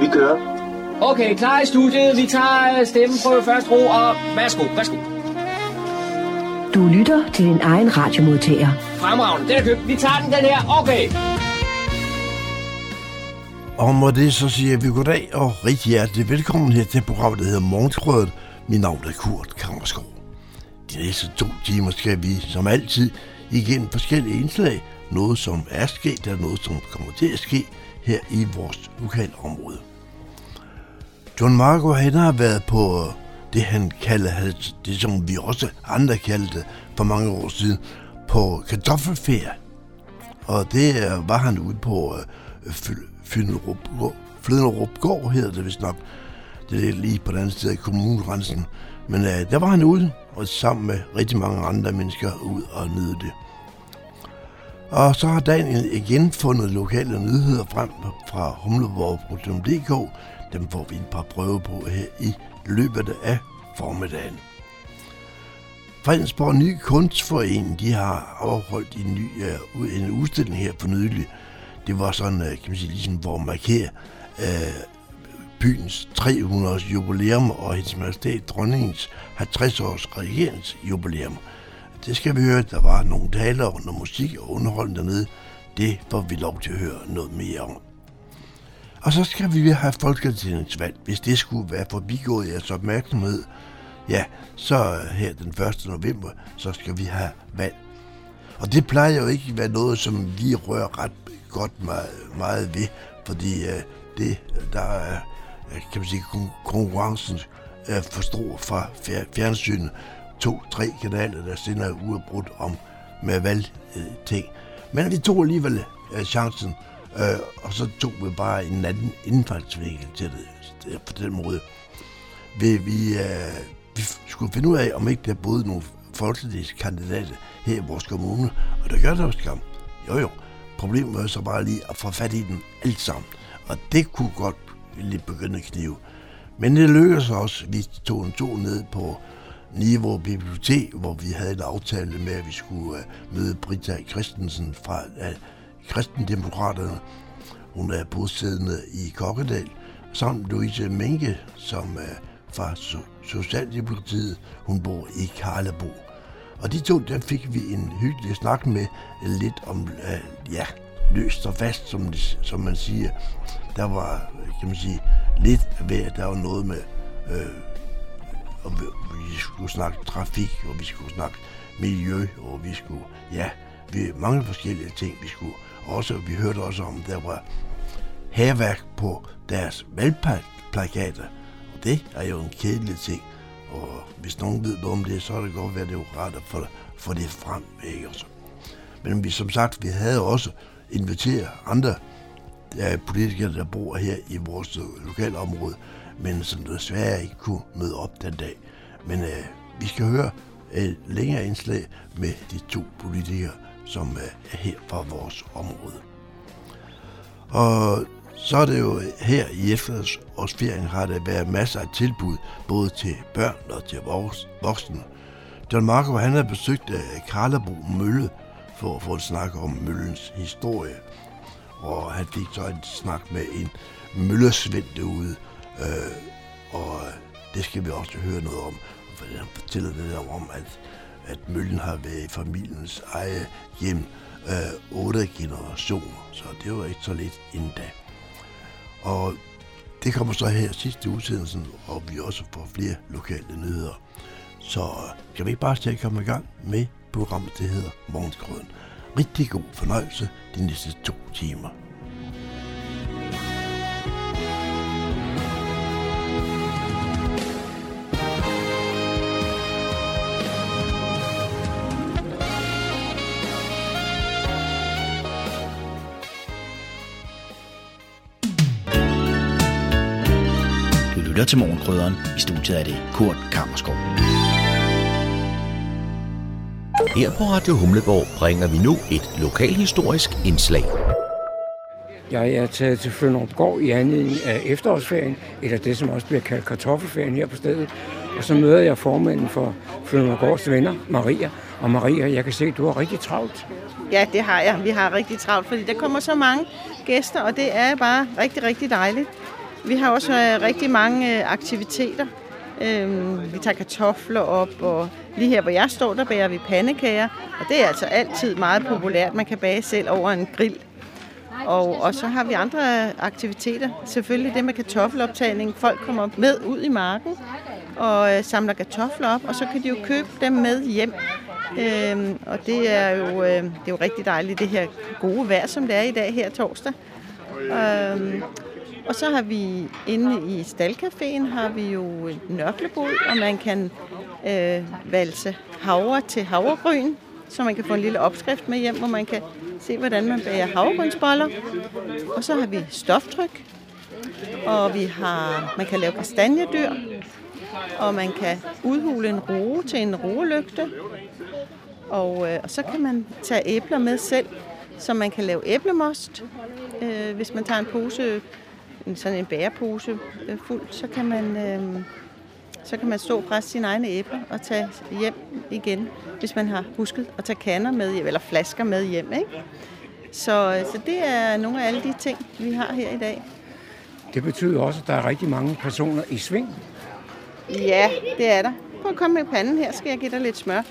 Vi kører. Okay, klar i studiet. Vi tager stemmeprøve først ro, og værsgo, værsgo. Du lytter til din egen radiomodtager. Fremragende, den er købt. Vi tager den, den her. Okay. Og med det så siger vi goddag og rigtig hjertelig velkommen her til programmet, der hedder Morgenskrødet. Mit navn er Kurt Kammerskov. De næste to timer skal vi som altid igennem forskellige indslag. Noget som er sket, og noget som kommer til at ske her i vores lokale område. John Marco han har været på det, han kalder, det som vi også andre kaldte for mange år siden, på kartoffelferie. Og det var han ude på øh, Gård, hedder det vist nok. Det er lige på den anden side af kommunegrænsen. Men øh, der var han ude, og sammen med rigtig mange andre mennesker ud og nyde det. Og så har Daniel igen fundet lokale nyheder frem fra humleborg.dk. Dem får vi et par prøve på her i løbet af formiddagen. Fredensborg Ny Kunstforening, de har afholdt en, ny, uh, en udstilling her for nylig. Det var sådan, uh, kan man sige, ligesom hvor at markere uh, øh, byens 300 års jubilæum og hendes majestæt dronningens 50 års regeringsjubilæum. Det skal vi høre. Der var nogle taler og noget musik og underholdning dernede. Det får vi lov til at høre noget mere om. Og så skal vi have folketingsvalg. Hvis det skulle være forbigået jeres opmærksomhed, ja, så øh, her den 1. november, så skal vi have valg. Og det plejer jo ikke at være noget, som vi rører ret godt meget, meget ved, fordi øh, det, der er, øh, kan man sige, konkurrencen er for stor fra fjernsynet. To-tre kanaler, der sender uafbrudt om med valgting. Øh, Men vi tog alligevel øh, chancen, Øh, og så tog vi bare en anden indfaldsvinkel til det øh, på den måde. Vi, vi, øh, vi skulle finde ud af, om ikke der boede nogle folketingskandidater her i vores kommune, og det gør der også skam. Jo jo, problemet var så bare lige at få fat i dem alt sammen, og det kunne godt lige begynde at knive. Men det lykkedes også. Vi tog en tur ned på Niveau Bibliotek, hvor vi havde en aftale med, at vi skulle uh, møde Britta Christensen fra uh, kristendemokraterne. Hun er bosiddende i Kokkedal, samt Louise Menke, som er fra Socialdemokratiet. Hun bor i Karlebo. Og de to, der fik vi en hyggelig snak med lidt om, uh, ja, løst og fast, som, som man siger. Der var, kan man sige, lidt ved, der var noget med, øh, og vi skulle snakke trafik, og vi skulle snakke miljø, og vi skulle, ja, vi, mange forskellige ting, vi skulle også, vi hørte også om, der var herværk på deres valgplakater. Og det er jo en kedelig ting. Og hvis nogen ved noget om det, så er det godt være, det er rart at få, få det frem. Ikke? Også. Men vi, som sagt, vi havde også inviteret andre der politikere, der bor her i vores lokalområde, men som desværre ikke kunne møde op den dag. Men øh, vi skal høre et længere indslag med de to politikere, som øh, er her fra vores område. Og så er det jo her i efterårsferien har der været masser af tilbud, både til børn og til voksne. John Marco han har besøgt øh, Karlebo Mølle for at få et snak om møllens historie. Og han fik så en snak med en møllesvend derude. Øh, og øh, det skal vi også høre noget om. For han fortæller lidt om, at at møllen har været i familiens eget hjem øh, otte generationer, så det var ikke så lidt endda. Og det kommer så her sidste udsendelsen, og vi også får flere lokale nyheder. Så øh, kan vi ikke bare til at komme i gang med programmet, det hedder Morgenskrøden. Rigtig god fornøjelse de næste to timer. Lytter til Morgenkrydderen. I studiet er det Kurt Kammerskov. Her på Radio Humleborg bringer vi nu et lokalhistorisk indslag. Jeg er taget til Flønderup Gård i anledning af efterårsferien, eller det, som også bliver kaldt kartoffelferien her på stedet. Og så møder jeg formanden for Flønderup Gårds venner, Maria. Og Maria, jeg kan se, at du har rigtig travlt. Ja, det har jeg. Vi har rigtig travlt, fordi der kommer så mange gæster, og det er bare rigtig, rigtig dejligt vi har også øh, rigtig mange øh, aktiviteter. Øhm, vi tager kartofler op, og lige her, hvor jeg står, der bager vi pandekager. Og det er altså altid meget populært. Man kan bage selv over en grill. Og, og så har vi andre øh, aktiviteter. Selvfølgelig det med kartoffeloptagning. Folk kommer med ud i marken og øh, samler kartofler op, og så kan de jo købe dem med hjem. Øhm, og det er, jo, øh, det er jo rigtig dejligt, det her gode vejr, som det er i dag her torsdag. Øhm, og så har vi inde i Stalcaféen har vi jo nørklebod, og man kan øh, valse havre til havregryn, så man kan få en lille opskrift med hjem, hvor man kan se, hvordan man bager havregrynsboller. Og så har vi stoftryk, og vi har, man kan lave kastanjedyr, og man kan udhule en roe til en roelygte. Og, øh, og så kan man tage æbler med selv, så man kan lave æblemost. Øh, hvis man tager en pose, en, sådan en bærepose øh, fuld, så kan man... Øh, så kan man stå og presse sine egne æbler og tage hjem igen, hvis man har husket at tage kander med hjem, eller flasker med hjem. Ikke? Så, så det er nogle af alle de ting, vi har her i dag. Det betyder også, at der er rigtig mange personer i sving. Ja, det er der. Prøv at komme med panden her, skal jeg give dig lidt smør.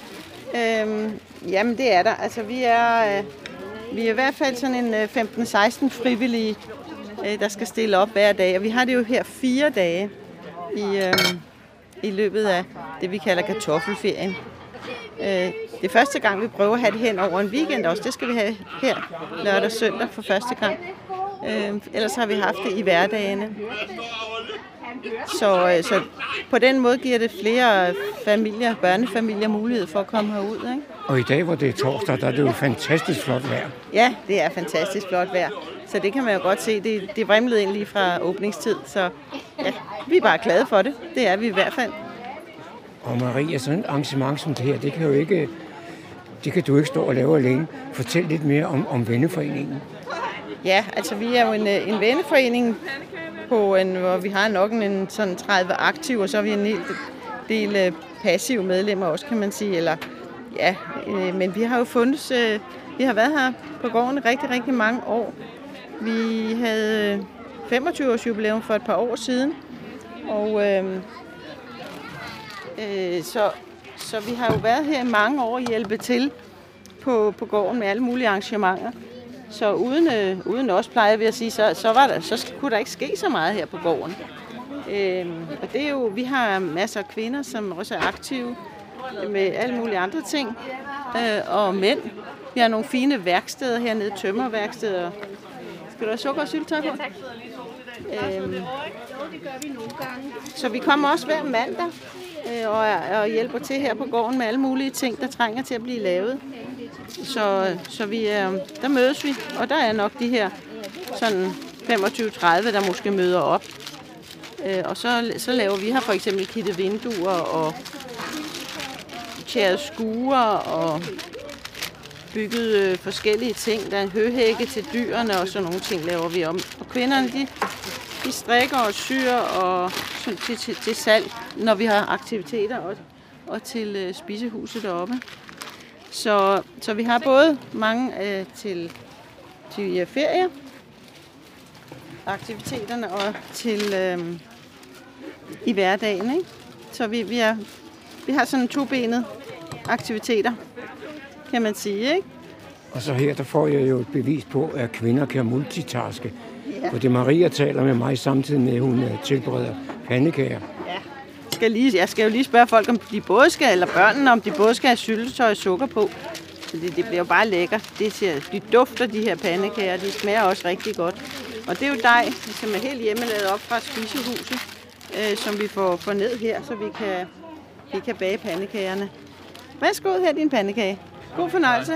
Øhm, jamen, det er der. Altså, vi er, øh, vi er i hvert fald sådan en øh, 15-16 frivillige, øh, der skal stille op hver dag. Og vi har det jo her fire dage i, øh, i løbet af det, vi kalder kartoffelferien. Øh, det er første gang, vi prøver at have det hen over en weekend også. Det skal vi have her lørdag og søndag for første gang. Øh, ellers har vi haft det i hverdagene. Så, øh, så på den måde giver det flere familier, børnefamilier mulighed for at komme herud. Ikke? Og i dag, hvor det er torsdag, der er det jo fantastisk flot vejr. Ja, det er fantastisk flot vejr. Så det kan man jo godt se. Det, det vrimlede ind lige fra åbningstid. Så ja, vi er bare glade for det. Det er vi i hvert fald. Og Maria, sådan et arrangement som det her, det kan jo ikke, det kan du ikke stå og lave alene. Fortæl lidt mere om, om venneforeningen. Ja, altså vi er jo en, en venneforening, på en, hvor vi har nok en sådan 30 aktive, og så er vi en hel del øh, passive medlemmer også, kan man sige. Eller, ja, øh, men vi har jo fundet, øh, vi har været her på gården rigtig, rigtig mange år. Vi havde øh, 25 års jubilæum for et par år siden, og øh, øh, så, så vi har jo været her i mange år og hjælpe til på, på gården med alle mulige arrangementer. Så uden, øh, uden os, plejer vi at sige, så, så, var der, så kunne der ikke ske så meget her på gården. Øh, og det er jo, vi har masser af kvinder, som også er aktive med alle mulige andre ting. Øh, og mænd. Vi har nogle fine værksteder hernede, tømmerværksteder. Skal du have sukker og syltetøj på? Øhm, så vi kommer også hver mandag øh, og, og hjælper til her på gården med alle mulige ting, der trænger til at blive lavet. Så, så vi, øh, der mødes vi, og der er nok de her sådan 25-30, der måske møder op. Øh, og så, så laver vi her for eksempel kitte vinduer og tjæret skuer og bygget øh, forskellige ting. Der er en høhække til dyrene og sådan nogle ting laver vi om. Og kvinderne, de, de strikker og syr og sådan, til, til, til salg, når vi har aktiviteter og, og til øh, spisehuset deroppe. Så, så vi har både mange øh, til, til ja, ferie, aktiviteterne og til øh, i hverdagen. Ikke? Så vi, vi, er, vi har sådan to benet aktiviteter, kan man sige. Ikke? Og så her, der får jeg jo et bevis på, at kvinder kan multitaske. Ja. For det Maria taler med mig samtidig med, at hun øh, tilbereder pandekager. skal lige, jeg skal jo lige spørge folk, om de både skal, eller børnene, om de både skal have syltetøj og sukker på. Så det, bliver jo bare lækkert. Det ser, de dufter, de her pandekager, de smager også rigtig godt. Og det er jo dej, som er helt hjemmelavet op fra spisehuset, øh, som vi får, får ned her, så vi kan, vi kan bage pandekagerne. Værsgo her, din pandekage. God fornøjelse.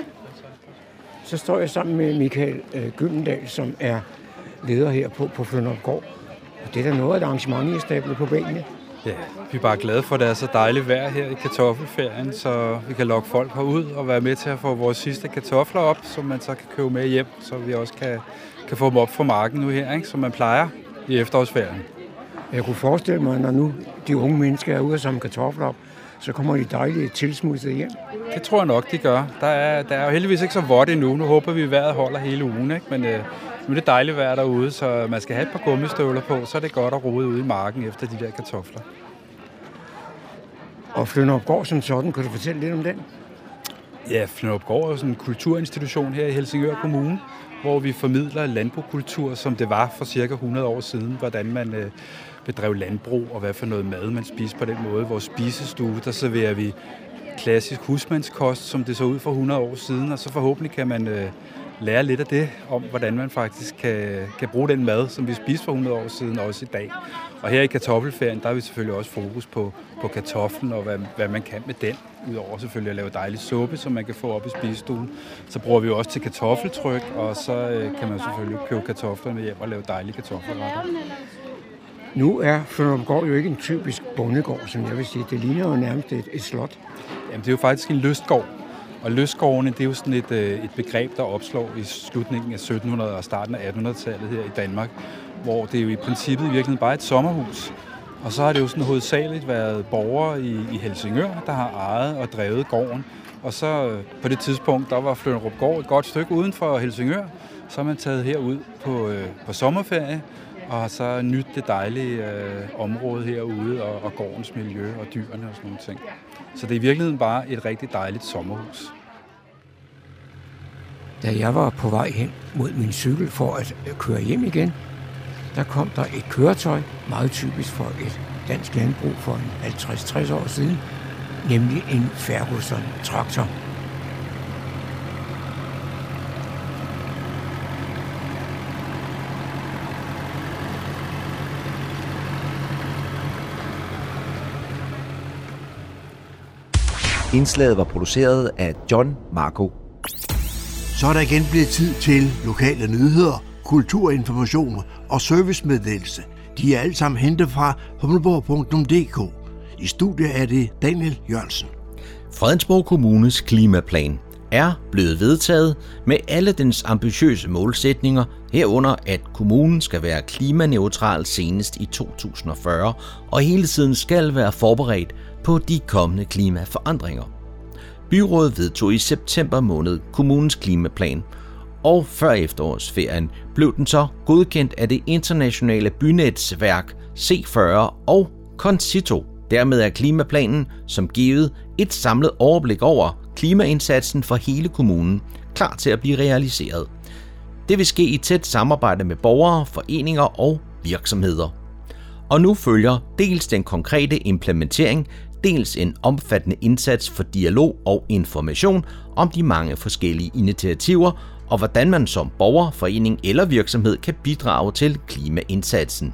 Så står jeg sammen med Michael øh, Gyldendal, som er leder her på, på Fløndergård. Og det er da noget af et arrangement, I er stablet på benene. Ja, vi er bare glade for, at det er så dejligt vejr her i kartoffelferien, så vi kan lokke folk herud og være med til at få vores sidste kartofler op, som man så kan købe med hjem, så vi også kan, kan få dem op fra marken nu her, ikke? som man plejer i efterårsferien. Jeg kunne forestille mig, når nu de unge mennesker er ude og samle kartofler op, så kommer de dejligt tilsmudset hjem. Det tror jeg nok, de gør. Der er, der er jo heldigvis ikke så vådt endnu. Nu håber vi, at vejret holder hele ugen, ikke? men øh, nu er det dejligt vejr derude, så man skal have et par gummistøvler på, så er det godt at rode ude i marken efter de der kartofler. Og Flønderupgård som sådan, kan du fortælle lidt om den? Ja, Flønderupgård er sådan en kulturinstitution her i Helsingør Kommune, hvor vi formidler landbrugskultur, som det var for cirka 100 år siden, hvordan man øh, bedrev landbrug og hvad for noget mad man spiser på den måde. Vores spisestue, der serverer vi klassisk husmandskost, som det så ud for 100 år siden, og så forhåbentlig kan man øh, lære lidt af det, om hvordan man faktisk kan, kan bruge den mad, som vi spiste for 100 år siden, også i dag. Og her i kartoffelferien, der har vi selvfølgelig også fokus på, på kartoflen og hvad, hvad man kan med den. Udover selvfølgelig at lave dejlig suppe, som man kan få op i spisestuen, så bruger vi jo også til kartoffeltryk, og så øh, kan man selvfølgelig købe kartoflerne hjem og lave dejlige kartoffelretter. Nu er Flønderupgård jo ikke en typisk bondegård, som jeg vil sige. Det ligner jo nærmest et, et slot. Jamen, det er jo faktisk en lystgård. Og lystgårdene, det er jo sådan et, øh, et begreb, der opslår i slutningen af 1700- og starten af 1800-tallet her i Danmark, hvor det jo i princippet i virkeligheden bare et sommerhus. Og så har det jo sådan hovedsageligt været borgere i, i Helsingør, der har ejet og drevet gården. Og så øh, på det tidspunkt, der var Flønderup Gård et godt stykke uden for Helsingør. Så er man taget herud på, øh, på sommerferie, og har så nyt det dejlige øh, område herude, og, og gårdens miljø og dyrene og sådan nogle ting. Så det er i virkeligheden bare et rigtig dejligt sommerhus. Da jeg var på vej hen mod min cykel for at øh, køre hjem igen, der kom der et køretøj, meget typisk for et dansk landbrug for en 50-60 år siden, nemlig en Ferguson-traktor. Indslaget var produceret af John Marco. Så er der igen blevet tid til lokale nyheder, kulturinformation og servicemeddelelse. De er alle sammen hentet fra humleborg.dk. I studiet er det Daniel Jørgensen. Fredensborg Kommunes klimaplan er blevet vedtaget med alle dens ambitiøse målsætninger, herunder at kommunen skal være klimaneutral senest i 2040 og hele tiden skal være forberedt på de kommende klimaforandringer. Byrådet vedtog i september måned kommunens klimaplan, og før efterårsferien blev den så godkendt af det internationale bynetsværk C40 og Concito. Dermed er klimaplanen, som givet et samlet overblik over klimaindsatsen for hele kommunen, klar til at blive realiseret. Det vil ske i tæt samarbejde med borgere, foreninger og virksomheder. Og nu følger dels den konkrete implementering, dels en omfattende indsats for dialog og information om de mange forskellige initiativer og hvordan man som borger, forening eller virksomhed kan bidrage til klimaindsatsen.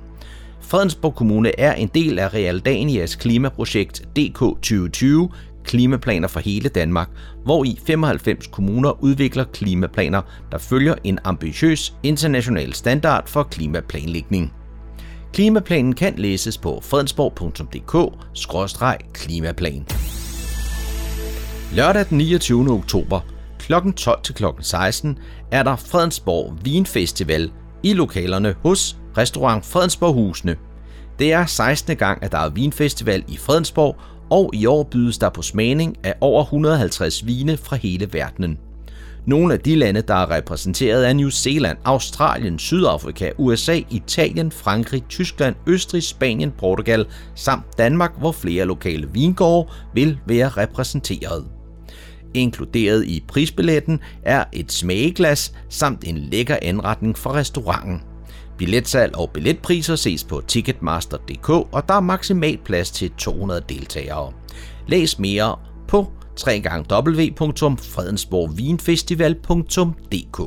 Fredensborg Kommune er en del af Realdanias klimaprojekt DK 2020, klimaplaner for hele Danmark, hvor i 95 kommuner udvikler klimaplaner, der følger en ambitiøs international standard for klimaplanlægning. Klimaplanen kan læses på fredensborg.dk-klimaplan. Lørdag den 29. oktober kl. 12 til kl. 16 er der Fredensborg Vinfestival i lokalerne hos restaurant Fredensborg Husene. Det er 16. gang, at der er vinfestival i Fredensborg, og i år bydes der på smagning af over 150 vine fra hele verdenen. Nogle af de lande, der er repræsenteret er New Zealand, Australien, Sydafrika, USA, Italien, Frankrig, Tyskland, Østrig, Spanien, Portugal samt Danmark, hvor flere lokale vingårde vil være repræsenteret. Inkluderet i prisbilletten er et smageglas samt en lækker anretning for restauranten. Billetsalg og billetpriser ses på ticketmaster.dk, og der er maksimal plads til 200 deltagere. Læs mere på www.fredensborgvinfestival.dk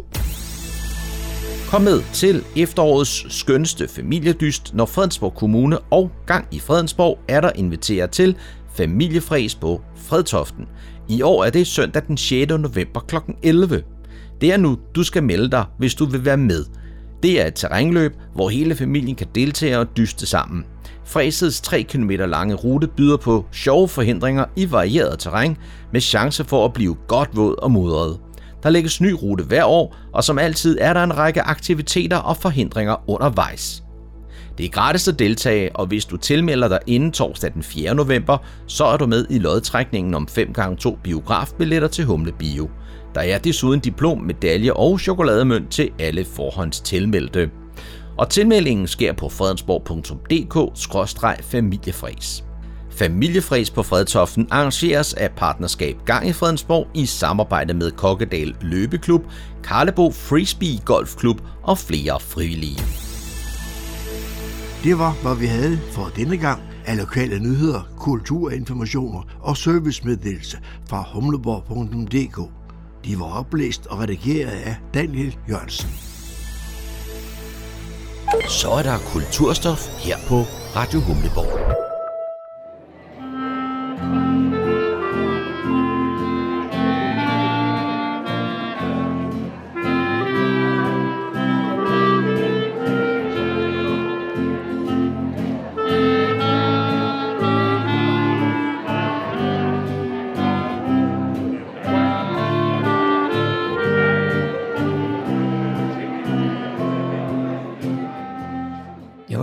Kom med til efterårets skønste familiedyst, når Fredensborg Kommune og Gang i Fredensborg er der inviteret til familiefræs på Fredtoften. I år er det søndag den 6. november kl. 11. Det er nu, du skal melde dig, hvis du vil være med. Det er et terrænløb, hvor hele familien kan deltage og dyste sammen. Fræsets 3 km lange rute byder på sjove forhindringer i varieret terræn med chance for at blive godt våd og mudret. Der lægges ny rute hver år, og som altid er der en række aktiviteter og forhindringer undervejs. Det er gratis at deltage, og hvis du tilmelder dig inden torsdag den 4. november, så er du med i lodtrækningen om 5x2 biografbilletter til Humle Bio. Der er desuden diplom, medalje og chokolademønt til alle forhåndstilmeldte. Og tilmeldingen sker på fredensborg.dk-familiefræs. Familiefræs på Fredtoften arrangeres af partnerskab Gang i Fredensborg i samarbejde med Kokkedal Løbeklub, Karlebo Frisbee Golfklub og flere frivillige. Det var, hvad vi havde for denne gang af lokale nyheder, kulturinformationer og servicemeddelelse fra humleborg.dk. De var oplæst og redigeret af Daniel Jørgensen. Så er der kulturstof her på Radio Humleborg.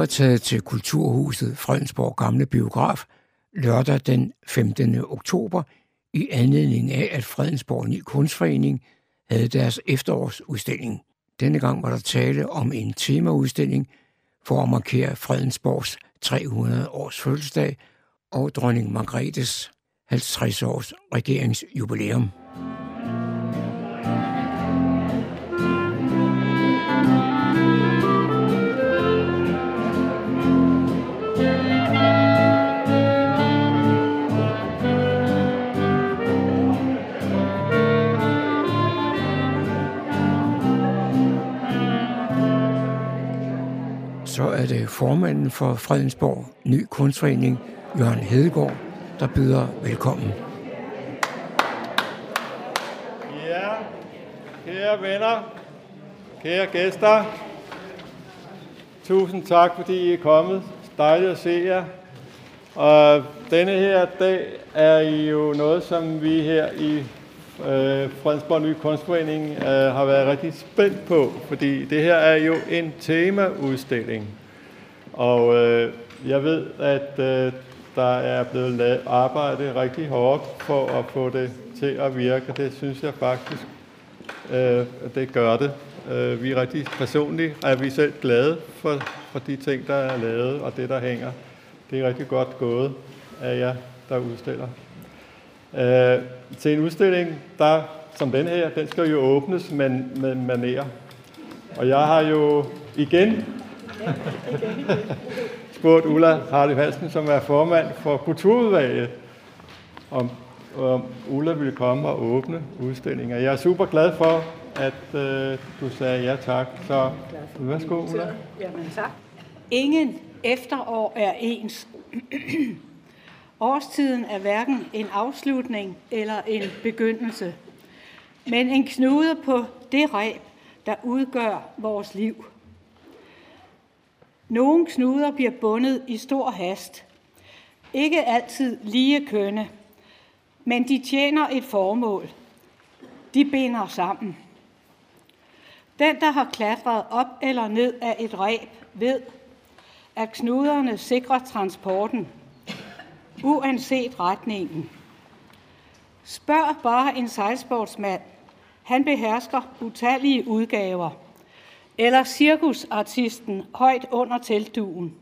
Taget til Kulturhuset Fredensborg Gamle Biograf lørdag den 15. oktober i anledning af, at Fredensborg Ny Kunstforening havde deres efterårsudstilling. Denne gang var der tale om en temaudstilling for at markere Fredensborgs 300 års fødselsdag og dronning Margrethes 50 års regeringsjubilæum. Så er det formanden for Fredensborg Ny Kunstforening, Jørgen Hedegaard, der byder velkommen. Ja, kære venner, kære gæster, tusind tak, fordi I er kommet. Dejligt at se jer. Og denne her dag er jo noget, som vi her i øh, Fredensborg Nye Kunstforening øh, har været rigtig spændt på, fordi det her er jo en temaudstilling. Og øh, jeg ved, at øh, der er blevet lavet arbejde rigtig hårdt for at få det til at virke. Det synes jeg faktisk, øh, det gør det. Øh, vi er rigtig personligt, er vi selv glade for, for de ting, der er lavet og det, der hænger. Det er rigtig godt gået af jer, der udstiller. Øh, til en udstilling, der, som den her, den skal jo åbnes med, med maner. Og jeg har jo igen spurgt Ulla Hardy Hansen, som er formand for Kulturudvalget, om, om Ulla ville komme og åbne udstillingen. Jeg er super glad for, at øh, du sagde ja tak. Så værsgo, Ulla. Jamen tak. Ingen efterår er ens. Årstiden er hverken en afslutning eller en begyndelse, men en knude på det reb, der udgør vores liv. Nogle knuder bliver bundet i stor hast. Ikke altid lige kønne, men de tjener et formål. De binder sammen. Den, der har klatret op eller ned af et reb, ved, at knuderne sikrer transporten – uanset retningen. Spørg bare en sejlsportsmand. Han behersker utallige udgaver. Eller cirkusartisten højt under teltduen.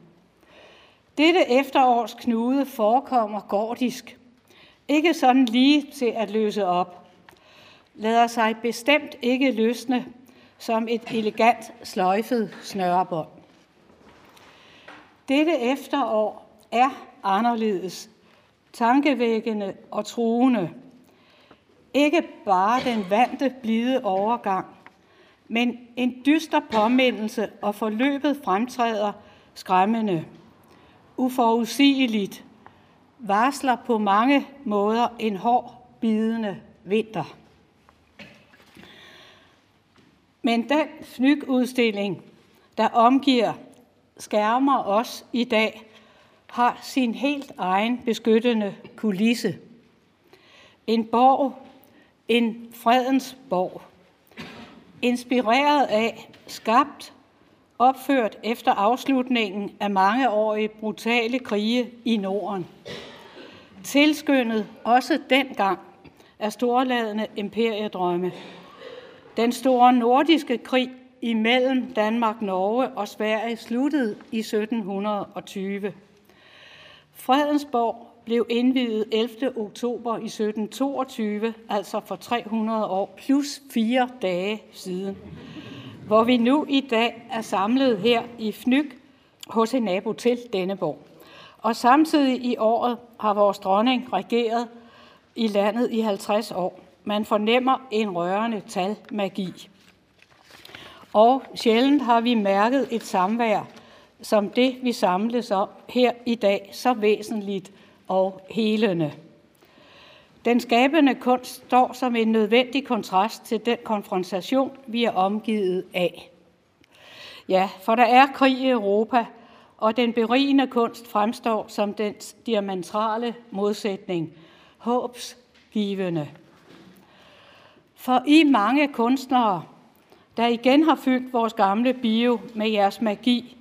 Dette efterårs knude forekommer gordisk. Ikke sådan lige til at løse op. Lader sig bestemt ikke løsne som et elegant sløjfet snørebånd. Dette efterår er anderledes, tankevækkende og truende. Ikke bare den vante blide overgang, men en dyster påmindelse, og forløbet fremtræder skræmmende. Uforudsigeligt varsler på mange måder en hård, bidende vinter. Men den fnygudstilling, der omgiver skærmer os i dag, har sin helt egen beskyttende kulisse. En borg, en fredens borg. Inspireret af, skabt, opført efter afslutningen af mangeårige brutale krige i Norden. Tilskyndet også dengang af storladende imperiedrømme. Den store nordiske krig imellem Danmark, Norge og Sverige sluttede i 1720. Fredensborg blev indvidet 11. oktober i 1722, altså for 300 år plus fire dage siden, hvor vi nu i dag er samlet her i Fnyk hos en nabo til Denneborg. Og samtidig i året har vores dronning regeret i landet i 50 år. Man fornemmer en rørende talmagi. Og sjældent har vi mærket et samvær, som det vi samles om her i dag, så væsentligt og helende. Den skabende kunst står som en nødvendig kontrast til den konfrontation, vi er omgivet af. Ja, for der er krig i Europa, og den berigende kunst fremstår som den diametrale modsætning, håbsgivende. For I mange kunstnere, der igen har fyldt vores gamle bio med jeres magi,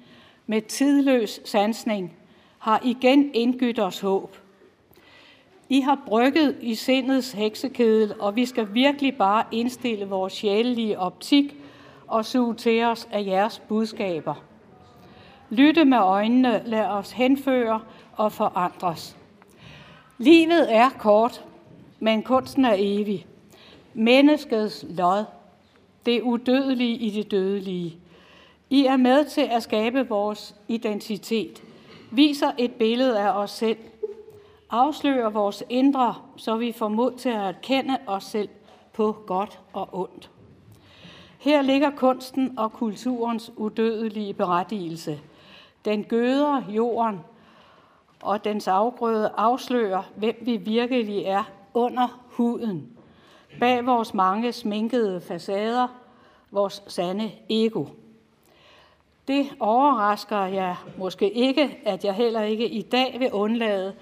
med tidløs sansning, har igen indgydt os håb. I har brygget i sindets heksekedel, og vi skal virkelig bare indstille vores sjælelige optik og suge til os af jeres budskaber. Lytte med øjnene, lad os henføre og forandres. Livet er kort, men kunsten er evig. Menneskets lod, det udødelige i det dødelige. I er med til at skabe vores identitet, viser et billede af os selv, afslører vores indre, så vi får mod til at erkende os selv på godt og ondt. Her ligger kunsten og kulturens udødelige berettigelse. Den gøder jorden, og dens afgrøde afslører, hvem vi virkelig er under huden. Bag vores mange sminkede facader, vores sande ego. Det overrasker jeg måske ikke, at jeg heller ikke i dag vil undlade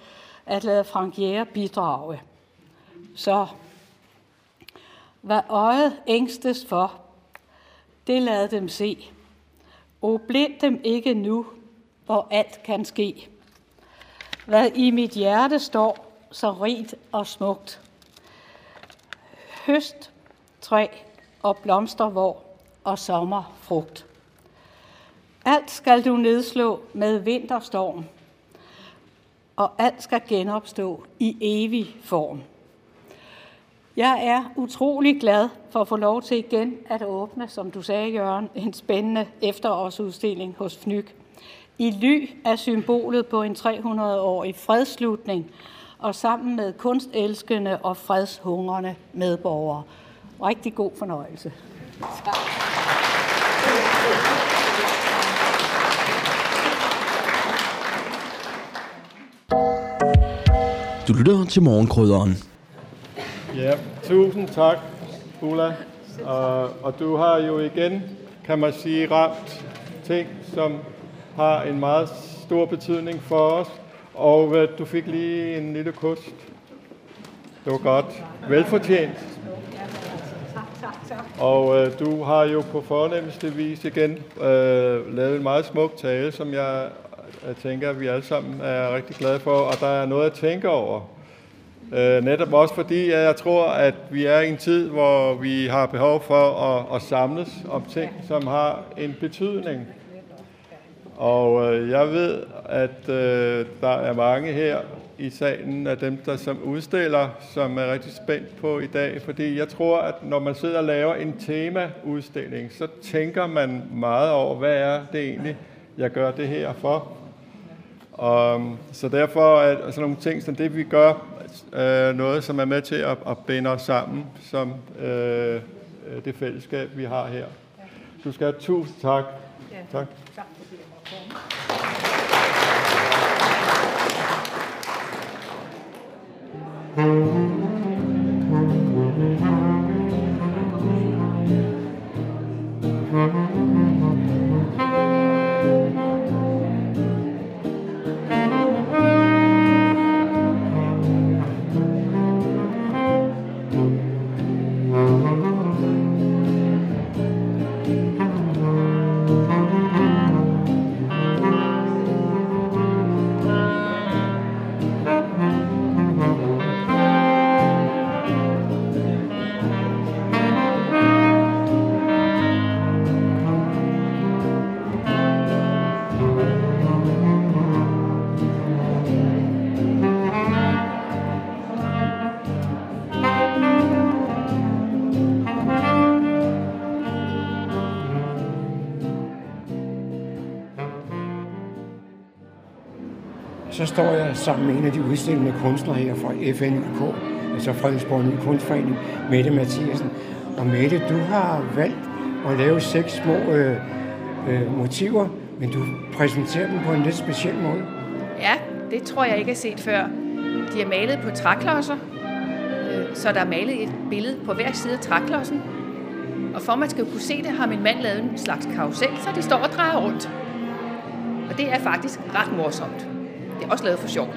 at lade Frank Jæger bidrage. Så hvad øjet ængstes for, det lad dem se. Og blind dem ikke nu, hvor alt kan ske. Hvad i mit hjerte står så rigt og smukt. Høst, træ og blomster, hvor og sommerfrugt. Alt skal du nedslå med vinterstorm, og alt skal genopstå i evig form. Jeg er utrolig glad for at få lov til igen at åbne, som du sagde, Jørgen, en spændende efterårsudstilling hos Fnyk. I ly af symbolet på en 300-årig fredslutning, og sammen med kunstelskende og fredshungrende medborgere. Rigtig god fornøjelse. Tak. Du lytter til morgenkrydderen. Ja, tusind tak, Ulla. Og, og du har jo igen, kan man sige, ramt ting, som har en meget stor betydning for os. Og uh, du fik lige en lille kost. Det var godt. Velfortjent. Og øh, du har jo på fornemmeste vis igen øh, lavet en meget smuk tale, som jeg jeg tænker, at vi alle sammen er rigtig glade for, og der er noget at tænke over. Øh, netop også fordi at jeg tror, at vi er i en tid, hvor vi har behov for at, at samles om ting, som har en betydning. Og øh, jeg ved, at øh, der er mange her i salen af dem, der som udstiller, som er rigtig spændt på i dag, fordi jeg tror, at når man sidder og laver en temaudstilling, så tænker man meget over, hvad er det egentlig, jeg gør det her for. Og, øhm, så derfor er sådan nogle ting som det, vi gør, øh, noget, som er med til at, at binde os sammen, som øh, øh det fællesskab, vi har her. Du skal have tusind tak. Ja. Tak. tak. thank mm-hmm. you sammen med en af de udstillende kunstnere her fra FNK, altså Fredensborg Ny Kunstforening, Mette Mathiasen. Og Mette, du har valgt at lave seks små øh, øh, motiver, men du præsenterer dem på en lidt speciel måde. Ja, det tror jeg ikke er set før. De er malet på træklodser, øh, så der er malet et billede på hver side af træklodsen. Og for at man skal kunne se det, har min mand lavet en slags karusel, så de står og drejer rundt. Og det er faktisk ret morsomt. Også lavet for sjov.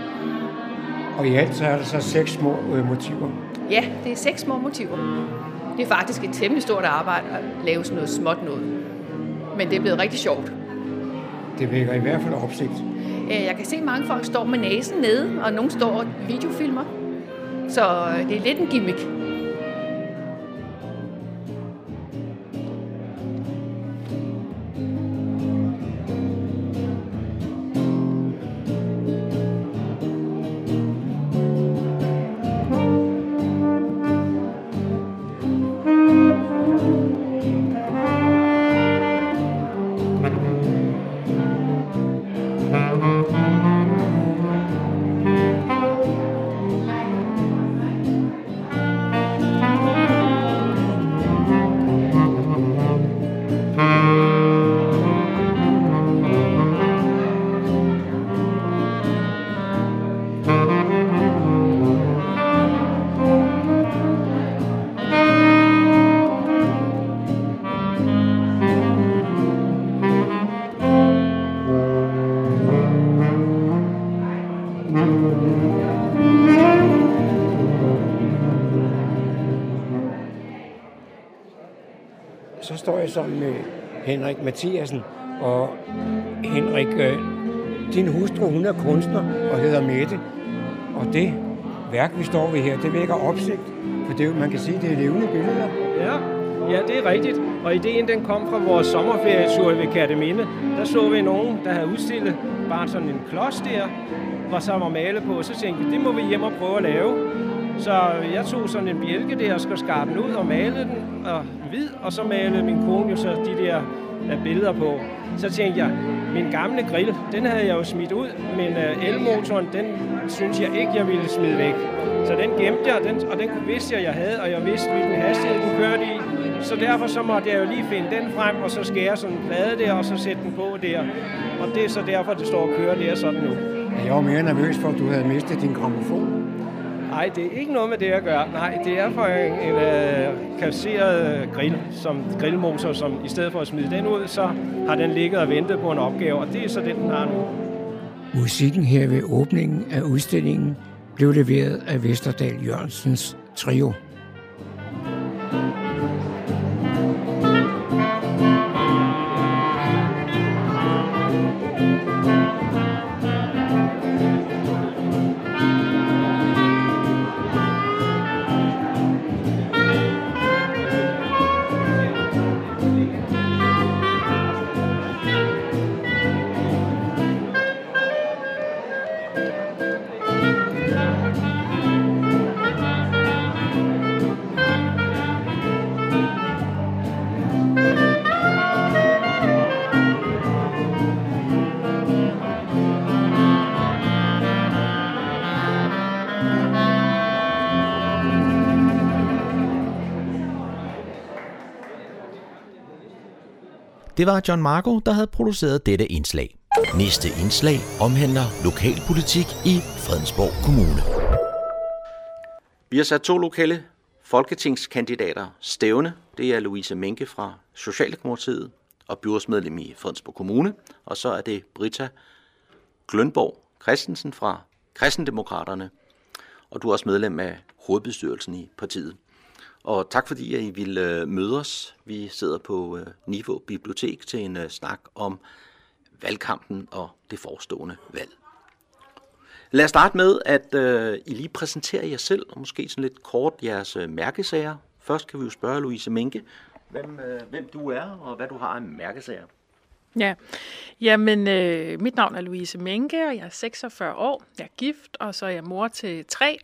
Og i alt så er der så seks små øh, motiver. Ja, det er seks små motiver. Det er faktisk et temmelig stort arbejde at lave sådan noget småt noget. Men det er blevet rigtig sjovt. Det vækker i hvert fald opsigt. Øh, jeg kan se, at mange folk står med næsen nede, og nogle står og videofilmer. Så øh, det er lidt en gimmick. Jeg sammen med Henrik Mathiasen, og Henrik, øh, din hustru, hun er kunstner og hedder Mette. Og det værk, vi står ved her, det vækker opsigt, for det, man kan sige, det er levende billeder. Ja, ja, det er rigtigt. Og ideen den kom fra vores sommerferietur ved Kærteminde. Der så vi nogen, der havde udstillet bare sådan en klods der, hvor så var malet på. Så tænkte vi, det må vi hjem og prøve at lave. Så jeg tog sådan en bjælke der og skulle skarpe den ud og malede den og hvid, og så malede min kone jo så de der øh, billeder på. Så tænkte jeg, min gamle grill, den havde jeg jo smidt ud, men øh, elmotoren, den synes jeg ikke, jeg ville smide væk. Så den gemte jeg, den, og den vidste jeg, jeg havde, og jeg vidste, hvilken hastighed den kørte i. Så derfor så måtte jeg jo lige finde den frem, og så skære sådan en plade der, og så sætte den på der. Og det er så derfor, det står og kører der sådan nu. Jeg var mere nervøs for, at du havde mistet din gramofon. Nej, det er ikke noget med det at gøre. Nej, det er for en, en øh, kasseret grill, som grillmotor, som i stedet for at smide den ud, så har den ligget og ventet på en opgave, og det er så den, den har nu. Musikken her ved åbningen af udstillingen blev leveret af Vesterdal Jørgensens trio. Det var John Marco, der havde produceret dette indslag. Næste indslag omhandler lokalpolitik i Fredensborg Kommune. Vi har sat to lokale folketingskandidater stævne. Det er Louise Menke fra Socialdemokratiet og byrådsmedlem i Fredensborg Kommune. Og så er det Britta Glønborg Christensen fra Kristendemokraterne. Og du er også medlem af hovedbestyrelsen i partiet. Og tak fordi at I ville øh, møde os. Vi sidder på øh, Niveau Bibliotek til en øh, snak om valgkampen og det forestående valg. Lad os starte med, at øh, I lige præsenterer jer selv, og måske sådan lidt kort jeres øh, mærkesager. Først kan vi jo spørge Louise Minke, hvem, øh, hvem du er, og hvad du har af mærkesager. Ja, jamen øh, mit navn er Louise Menke, og jeg er 46 år. Jeg er gift, og så er jeg mor til tre.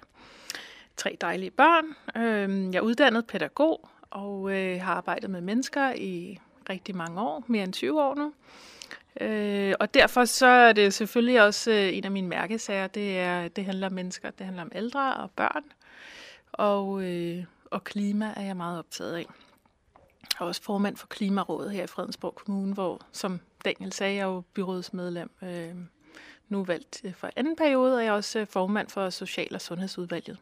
Tre dejlige børn. Øh, jeg er uddannet pædagog, og øh, har arbejdet med mennesker i rigtig mange år, mere end 20 år nu. Øh, og derfor så er det selvfølgelig også øh, en af mine mærkesager, det, er, det handler om mennesker, det handler om ældre og børn, og, øh, og klima er jeg meget optaget af. Jeg er også formand for Klimarådet her i Fredensborg Kommune, hvor, som Daniel sagde, jeg er jo byrådsmedlem, øh, nu valgt øh, for anden periode, og jeg er også øh, formand for Social- og Sundhedsudvalget.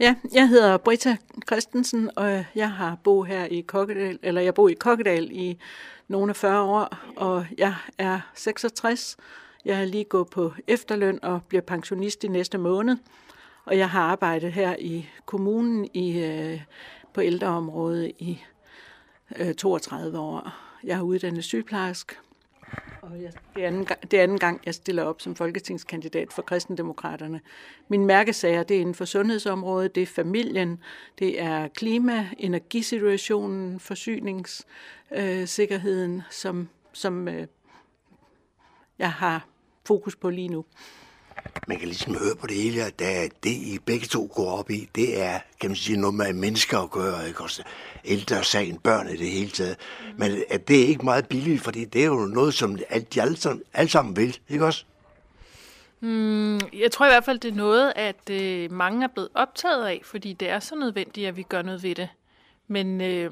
Ja, jeg hedder Britta Christensen, og jeg har boet her i Kokkedal, eller jeg bor i Kokkedal i nogle 40 år, og jeg er 66. Jeg er lige gået på efterløn og bliver pensionist i næste måned, og jeg har arbejdet her i kommunen i, øh, på ældreområdet i øh, 32 år. Jeg har uddannet sygeplejersk, og jeg, det, er anden gang, det er anden gang, jeg stiller op som folketingskandidat for kristendemokraterne. Mine mærkesager det er inden for sundhedsområdet, det er familien, det er klima, energisituationen, forsyningssikkerheden, øh, som, som øh, jeg har fokus på lige nu man kan ligesom høre på det hele, at det, I begge to går op i, det er, kan man sige, noget med mennesker at gøre, ikke også? Ældre sagen, børn i det hele taget. Men at det er ikke meget billigt, fordi det er jo noget, som de alle sammen, alle sammen vil, ikke også? Mm, jeg tror i hvert fald, det er noget, at øh, mange er blevet optaget af, fordi det er så nødvendigt, at vi gør noget ved det. Men, øh,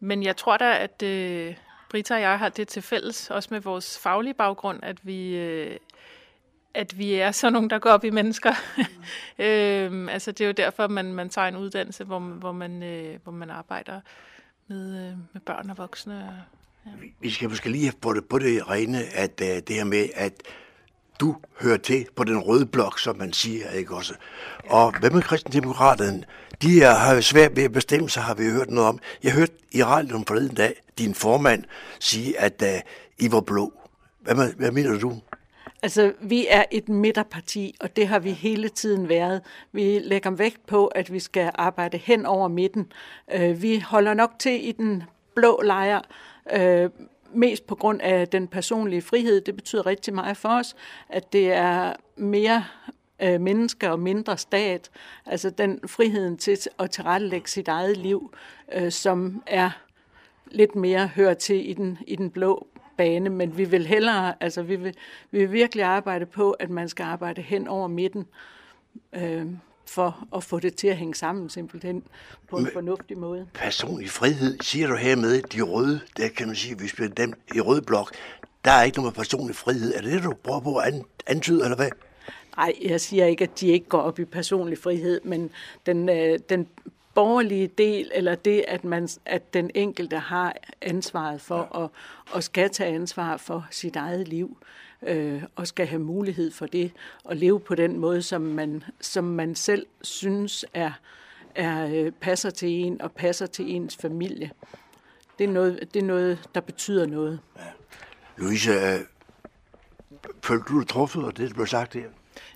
men jeg tror da, at øh, Brita og jeg har det til fælles, også med vores faglige baggrund, at vi, øh, at vi er sådan nogen, der går op i mennesker. Øhm, altså det er jo derfor, man, man tager en uddannelse, hvor, hvor, man, øh, hvor man arbejder med, øh, med børn og voksne. Ja. Vi skal måske lige få det på det rene, at øh, det her med, at du hører til på den røde blok, som man siger, ikke også? Og hvad med kristendemokraterne? De er, har jo svært ved at bestemme sig, har vi hørt noget om. Jeg hørte i radioen forleden dag din formand sige, at uh, I var blå. Hvad, hvad mener du? Altså, vi er et midterparti, og det har vi hele tiden været. Vi lægger vægt på, at vi skal arbejde hen over midten. Øh, vi holder nok til i den blå lejr, øh, mest på grund af den personlige frihed. Det betyder rigtig meget for os, at det er mere øh, mennesker og mindre stat. Altså den friheden til at tilrettelægge sit eget liv, som er lidt mere hører til i den, i den blå bane, men vi vil hellere, altså vi vil, vi vil virkelig arbejde på, at man skal arbejde hen over midten, øh, for at få det til at hænge sammen simpelthen på en men, fornuftig måde. Personlig frihed, siger du her med de røde, der kan man sige, hvis vi dem i rød blok, der er ikke noget med personlig frihed. Er det det, du prøver på at antyde, eller hvad? Nej, jeg siger ikke, at de ikke går op i personlig frihed, men den, øh, den borgerlige del, eller det, at, man, at den enkelte har ansvaret for ja. og, og skal tage ansvar for sit eget liv, øh, og skal have mulighed for det, og leve på den måde, som man, som man selv synes er, er øh, passer til en og passer til ens familie. Det er noget, det er noget der betyder noget. Ja. Louise, øh, følte du dig truffet af det, der blev sagt her?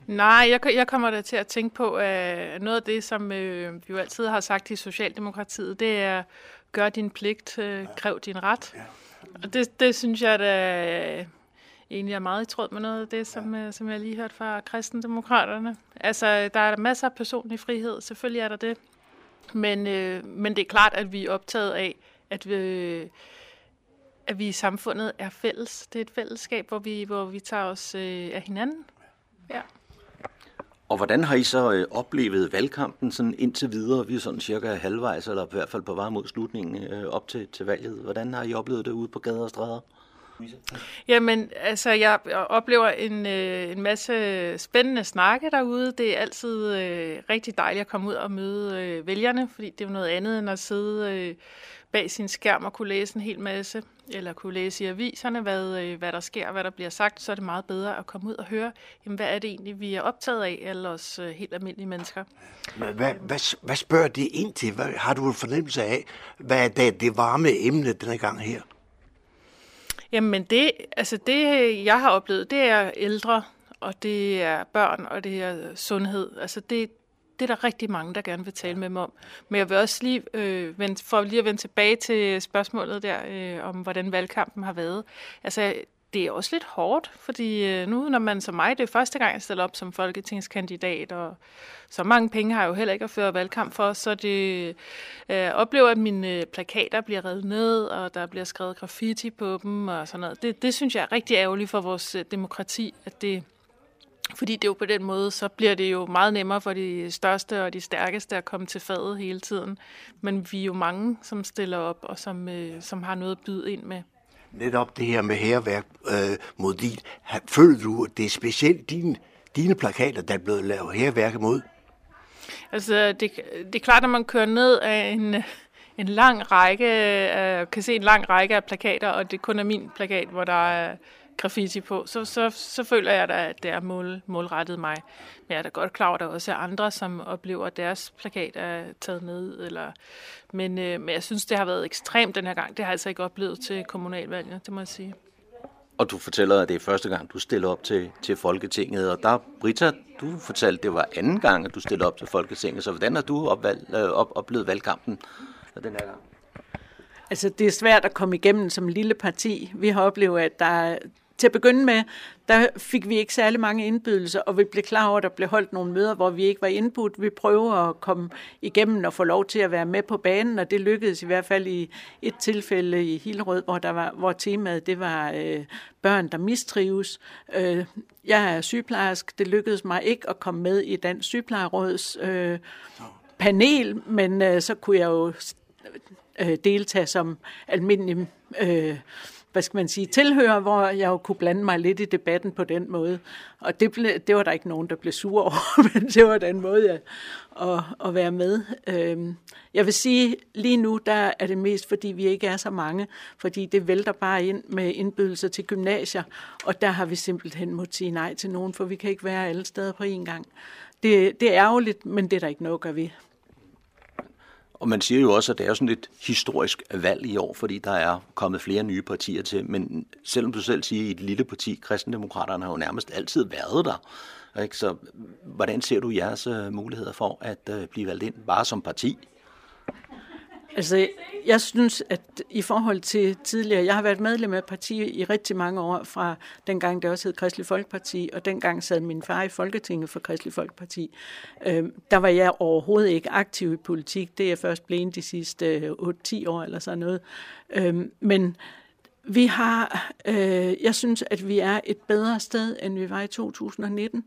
Nej, jeg, jeg kommer da til at tænke på, at noget af det, som øh, vi jo altid har sagt i Socialdemokratiet, det er, gør din pligt, øh, kræv din ret. Og det, det synes jeg da egentlig er meget i tråd med noget af det, som, ja. Øh, som jeg lige hørte fra kristendemokraterne. Altså, der er masser af personlig frihed, selvfølgelig er der det. Men, øh, men det er klart, at vi er optaget af, at vi, at vi i samfundet er fælles. Det er et fællesskab, hvor vi, hvor vi tager os øh, af hinanden. Ja. Og hvordan har I så øh, oplevet valgkampen sådan indtil videre? Vi er sådan cirka halvvejs, eller i hvert fald på vej mod slutningen øh, op til, til valget. Hvordan har I oplevet det ude på gader og stræder? Jamen, altså, jeg oplever en, øh, en masse spændende snakke derude. Det er altid øh, rigtig dejligt at komme ud og møde øh, vælgerne, fordi det er jo noget andet end at sidde øh, bag sin skærm og kunne læse en hel masse, eller kunne læse i aviserne, hvad, øh, hvad der sker, hvad der bliver sagt, så er det meget bedre at komme ud og høre, jamen, hvad er det egentlig, vi er optaget af, eller os øh, helt almindelige mennesker. Men hvad, hvad, hvad spørger det ind til? Hvad, har du en fornemmelse af, hvad er det, det varme emne denne gang her? Jamen det, altså det, jeg har oplevet, det er ældre, og det er børn, og det er sundhed. Altså det, det er der rigtig mange, der gerne vil tale med mig om. Men jeg vil også lige, øh, vende, for lige at vende tilbage til spørgsmålet der, øh, om hvordan valgkampen har været. Altså, det er også lidt hårdt, fordi øh, nu, når man som mig, det er første gang, jeg stiller op som folketingskandidat, og så mange penge har jeg jo heller ikke at føre valgkamp for, så det øh, oplever, at mine øh, plakater bliver revet ned, og der bliver skrevet graffiti på dem og sådan noget. Det, det synes jeg er rigtig ærgerligt for vores øh, demokrati, at det, fordi det jo på den måde, så bliver det jo meget nemmere for de største og de stærkeste at komme til fadet hele tiden. Men vi er jo mange, som stiller op og som, øh, som har noget at byde ind med. Netop det her med herværk øh, mod din. Føler du, at det er specielt dine, dine plakater, der er blevet lavet herværk mod? Altså, det, det er klart, at man kører ned af en, en lang række, øh, kan se en lang række af plakater, og det kun er min plakat, hvor der er graffiti på, så, så, så føler jeg da, at det er mål, målrettet mig. Men jeg er da godt klar over, at der også er andre, som oplever, at deres plakat er taget ned. Eller, men, øh, men jeg synes, det har været ekstremt den her gang. Det har jeg altså ikke oplevet til kommunalvalget, det må jeg sige. Og du fortæller, at det er første gang, du stiller op til, til Folketinget. Og der, Britta, du fortalte, at det var anden gang, at du stiller op til Folketinget. Så hvordan har du opvalg, øh, op, oplevet valgkampen den her gang? Altså, det er svært at komme igennem som lille parti. Vi har oplevet, at der, til at begynde med, der fik vi ikke særlig mange indbydelser, og vi blev klar over, at der blev holdt nogle møder, hvor vi ikke var indbudt. Vi prøvede at komme igennem og få lov til at være med på banen, og det lykkedes i hvert fald i et tilfælde i Hillerød, hvor, der var, hvor temaet det var øh, børn, der mistrives. Øh, jeg er sygeplejersk. Det lykkedes mig ikke at komme med i Dansk Sygeplejeråds øh, panel, men øh, så kunne jeg jo øh, deltage som almindelig øh, hvad skal man sige, tilhører, hvor jeg jo kunne blande mig lidt i debatten på den måde. Og det, ble, det var der ikke nogen, der blev sur over, men det var den måde jeg, at, at være med. Øhm, jeg vil sige, lige nu der er det mest, fordi vi ikke er så mange, fordi det vælter bare ind med indbydelser til gymnasier, og der har vi simpelthen måttet sige nej til nogen, for vi kan ikke være alle steder på én gang. Det, det er ærgerligt, men det er der ikke noget gør vi. Og man siger jo også, at det er sådan et historisk valg i år, fordi der er kommet flere nye partier til. Men selvom du selv siger, at et lille parti, Kristendemokraterne, har jo nærmest altid været der. Ikke? Så hvordan ser du jeres øh, muligheder for at øh, blive valgt ind bare som parti? Altså, jeg synes, at i forhold til tidligere, jeg har været medlem af partiet i rigtig mange år, fra dengang det også hed Kristelig Folkeparti, og dengang sad min far i Folketinget for Kristelig Folkeparti. Øh, der var jeg overhovedet ikke aktiv i politik. Det er jeg først blevet de sidste øh, 8-10 år eller sådan noget. Øh, men vi har, øh, jeg synes, at vi er et bedre sted, end vi var i 2019.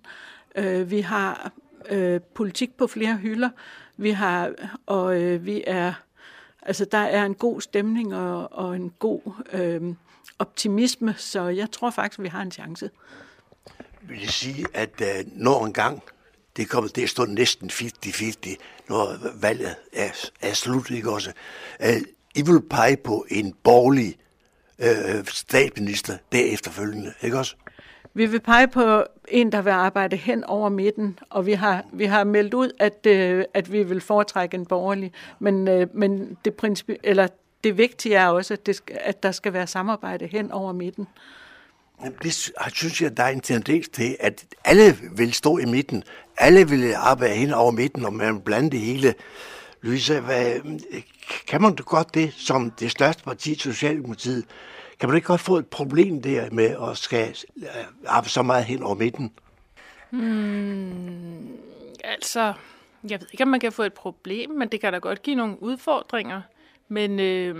Øh, vi har øh, politik på flere hylder. Vi har, og øh, vi er Altså, der er en god stemning og, og en god øh, optimisme, så jeg tror faktisk, vi har en chance. Vil jeg sige, at øh, når en gang det kommer til at stå næsten 50-50, når valget er, er slut, ikke også? Øh, I vil pege på en borgerlig øh, statsminister derefterfølgende, ikke også? Vi vil pege på en, der vil arbejde hen over midten, og vi har, vi har meldt ud, at, øh, at vi vil foretrække en borgerlig. Men, øh, men det, principi- eller det vigtige er også, at, det at der skal være samarbejde hen over midten. Det synes jeg, der er en tendens til, at alle vil stå i midten. Alle vil arbejde hen over midten, og man blander det hele. Louise, hvad, kan man godt det som det største parti, Socialdemokratiet? Kan man ikke godt få et problem der med at skal øh, arbejde så meget hen over midten? Hmm, altså, jeg ved ikke, om man kan få et problem, men det kan da godt give nogle udfordringer. Men, øh,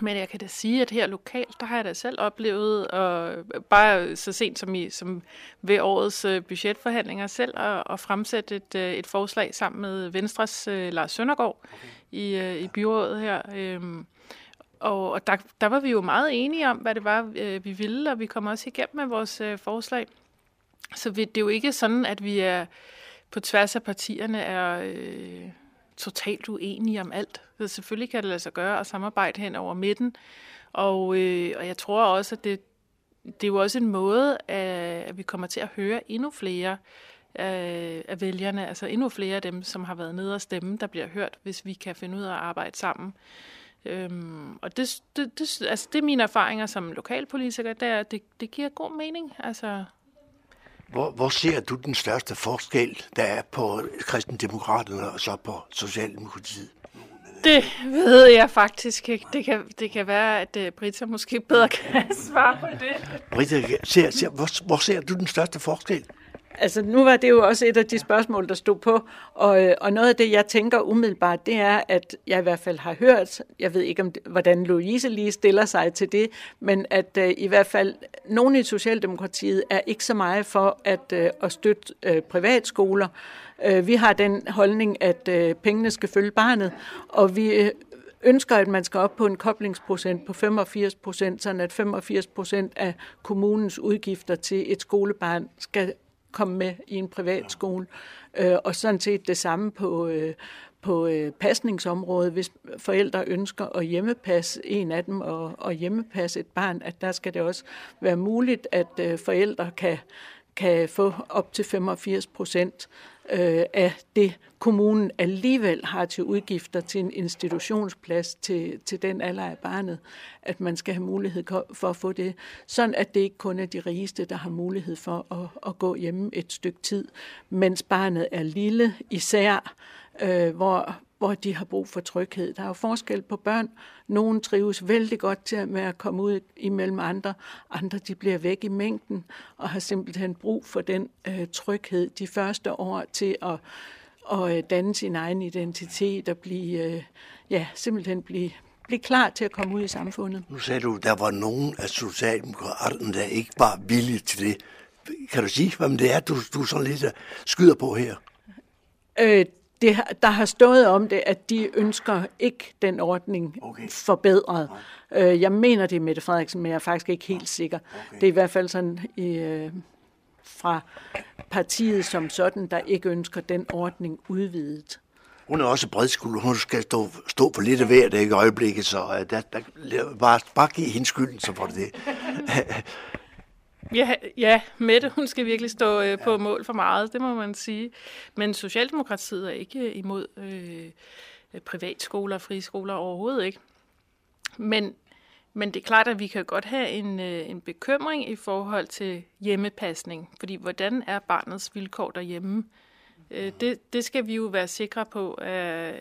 men jeg kan da sige, at her lokalt, der har jeg da selv oplevet, og bare så sent som, i, som ved årets øh, budgetforhandlinger selv, at, at fremsætte et, øh, et forslag sammen med Venstres øh, Lars Søndergaard okay. i, øh, i byrådet her. Øh, og, og der, der var vi jo meget enige om, hvad det var, øh, vi ville, og vi kom også igennem med vores øh, forslag. Så vi, det er jo ikke sådan, at vi er på tværs af partierne er øh, totalt uenige om alt. Så selvfølgelig kan det lade sig gøre at samarbejde hen over midten. Og, øh, og jeg tror også, at det, det er jo også en måde, at, at vi kommer til at høre endnu flere af, af vælgerne, altså endnu flere af dem, som har været nede og stemme, der bliver hørt, hvis vi kan finde ud af at arbejde sammen. Øhm, og det, det, det, altså det er mine erfaringer som lokalpolitiker, det, er, det, det giver god mening. Altså, hvor, hvor ser du den største forskel, der er på kristendemokraterne og så på Socialdemokratiet? Det ved jeg faktisk ikke. Det kan, det kan være, at uh, Britta måske bedre kan svare på det. Britta, ser, ser, hvor, hvor ser du den største forskel? Altså, nu var det jo også et af de spørgsmål, der stod på, og, øh, og noget af det, jeg tænker umiddelbart, det er, at jeg i hvert fald har hørt, jeg ved ikke, om det, hvordan Louise lige stiller sig til det, men at uh, i hvert fald nogen i Socialdemokratiet er ikke så meget for at, uh, at støtte uh, privatskoler. Uh, vi har den holdning, at uh, pengene skal følge barnet, og vi ønsker, at man skal op på en koblingsprocent på 85 procent, sådan at 85 procent af kommunens udgifter til et skolebarn skal komme med i en privat skole. Øh, og sådan set det samme på, øh, på øh, pasningsområdet, hvis forældre ønsker at hjemmepasse en af dem og, og hjemmepasse et barn, at der skal det også være muligt, at øh, forældre kan, kan få op til 85 procent øh, af det, kommunen alligevel har til udgifter til en institutionsplads til, til den alder af barnet, at man skal have mulighed for at få det, sådan at det ikke kun er de rigeste, der har mulighed for at, at gå hjemme et stykke tid, mens barnet er lille, især øh, hvor, hvor de har brug for tryghed. Der er jo forskel på børn. Nogle trives vældig godt til med at komme ud imellem andre. Andre de bliver væk i mængden og har simpelthen brug for den øh, tryghed de første år til at, at øh, danne sin egen identitet og blive, øh, ja, simpelthen blive, blive klar til at komme ud i samfundet. Nu sagde du, at der var nogen af Socialdemokraterne, der ikke var villige til det. Kan du sige, hvad det er, du, du sådan lidt skyder på her? Øh, det, der har stået om det, at de ønsker ikke den ordning okay. forbedret. Okay. Øh, jeg mener det er Mette Frederiksen, men jeg er faktisk ikke helt sikker. Okay. Det er i hvert fald sådan øh, fra partiet som sådan, der ikke ønsker den ordning udvidet. Hun er også bredskulder. Hun skal stå, stå på lidt af hvert ikke øjeblikket, så uh, der, der, bare, bare give hende skylden, så får det det. Ja, ja, Mette, hun skal virkelig stå øh, på mål for meget, det må man sige. Men Socialdemokratiet er ikke imod øh, privatskoler og friskoler overhovedet ikke. Men, men det er klart, at vi kan godt have en, øh, en bekymring i forhold til hjemmepasning. Fordi hvordan er barnets vilkår derhjemme? Øh, det, det skal vi jo være sikre på er,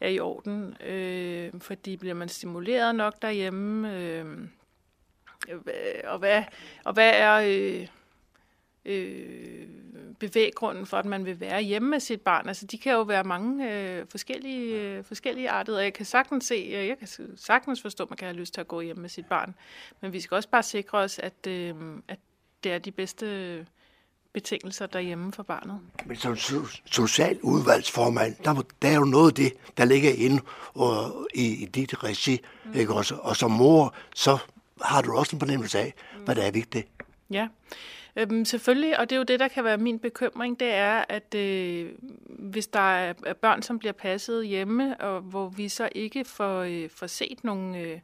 er i orden. Øh, fordi bliver man stimuleret nok derhjemme... Øh, og hvad, og hvad er øh, øh, bevæggrunden for, at man vil være hjemme med sit barn? Altså, de kan jo være mange øh, forskellige, øh, forskellige arter, og jeg kan sagtens se, øh, jeg kan sagtens forstå, at man kan have lyst til at gå hjem med sit barn. Men vi skal også bare sikre os, at, øh, at det er de bedste betingelser derhjemme for barnet. Men som social udvalgsformand, der, der er jo noget af det, der ligger inde og, i, i dit regi. Mm. Ikke? Også, og som mor, så har du også en fornemmelse af, hvad der er vigtigt. Ja, øhm, selvfølgelig, og det er jo det, der kan være min bekymring, det er, at øh, hvis der er børn, som bliver passet hjemme, og hvor vi så ikke får, øh, får set nogle, øh,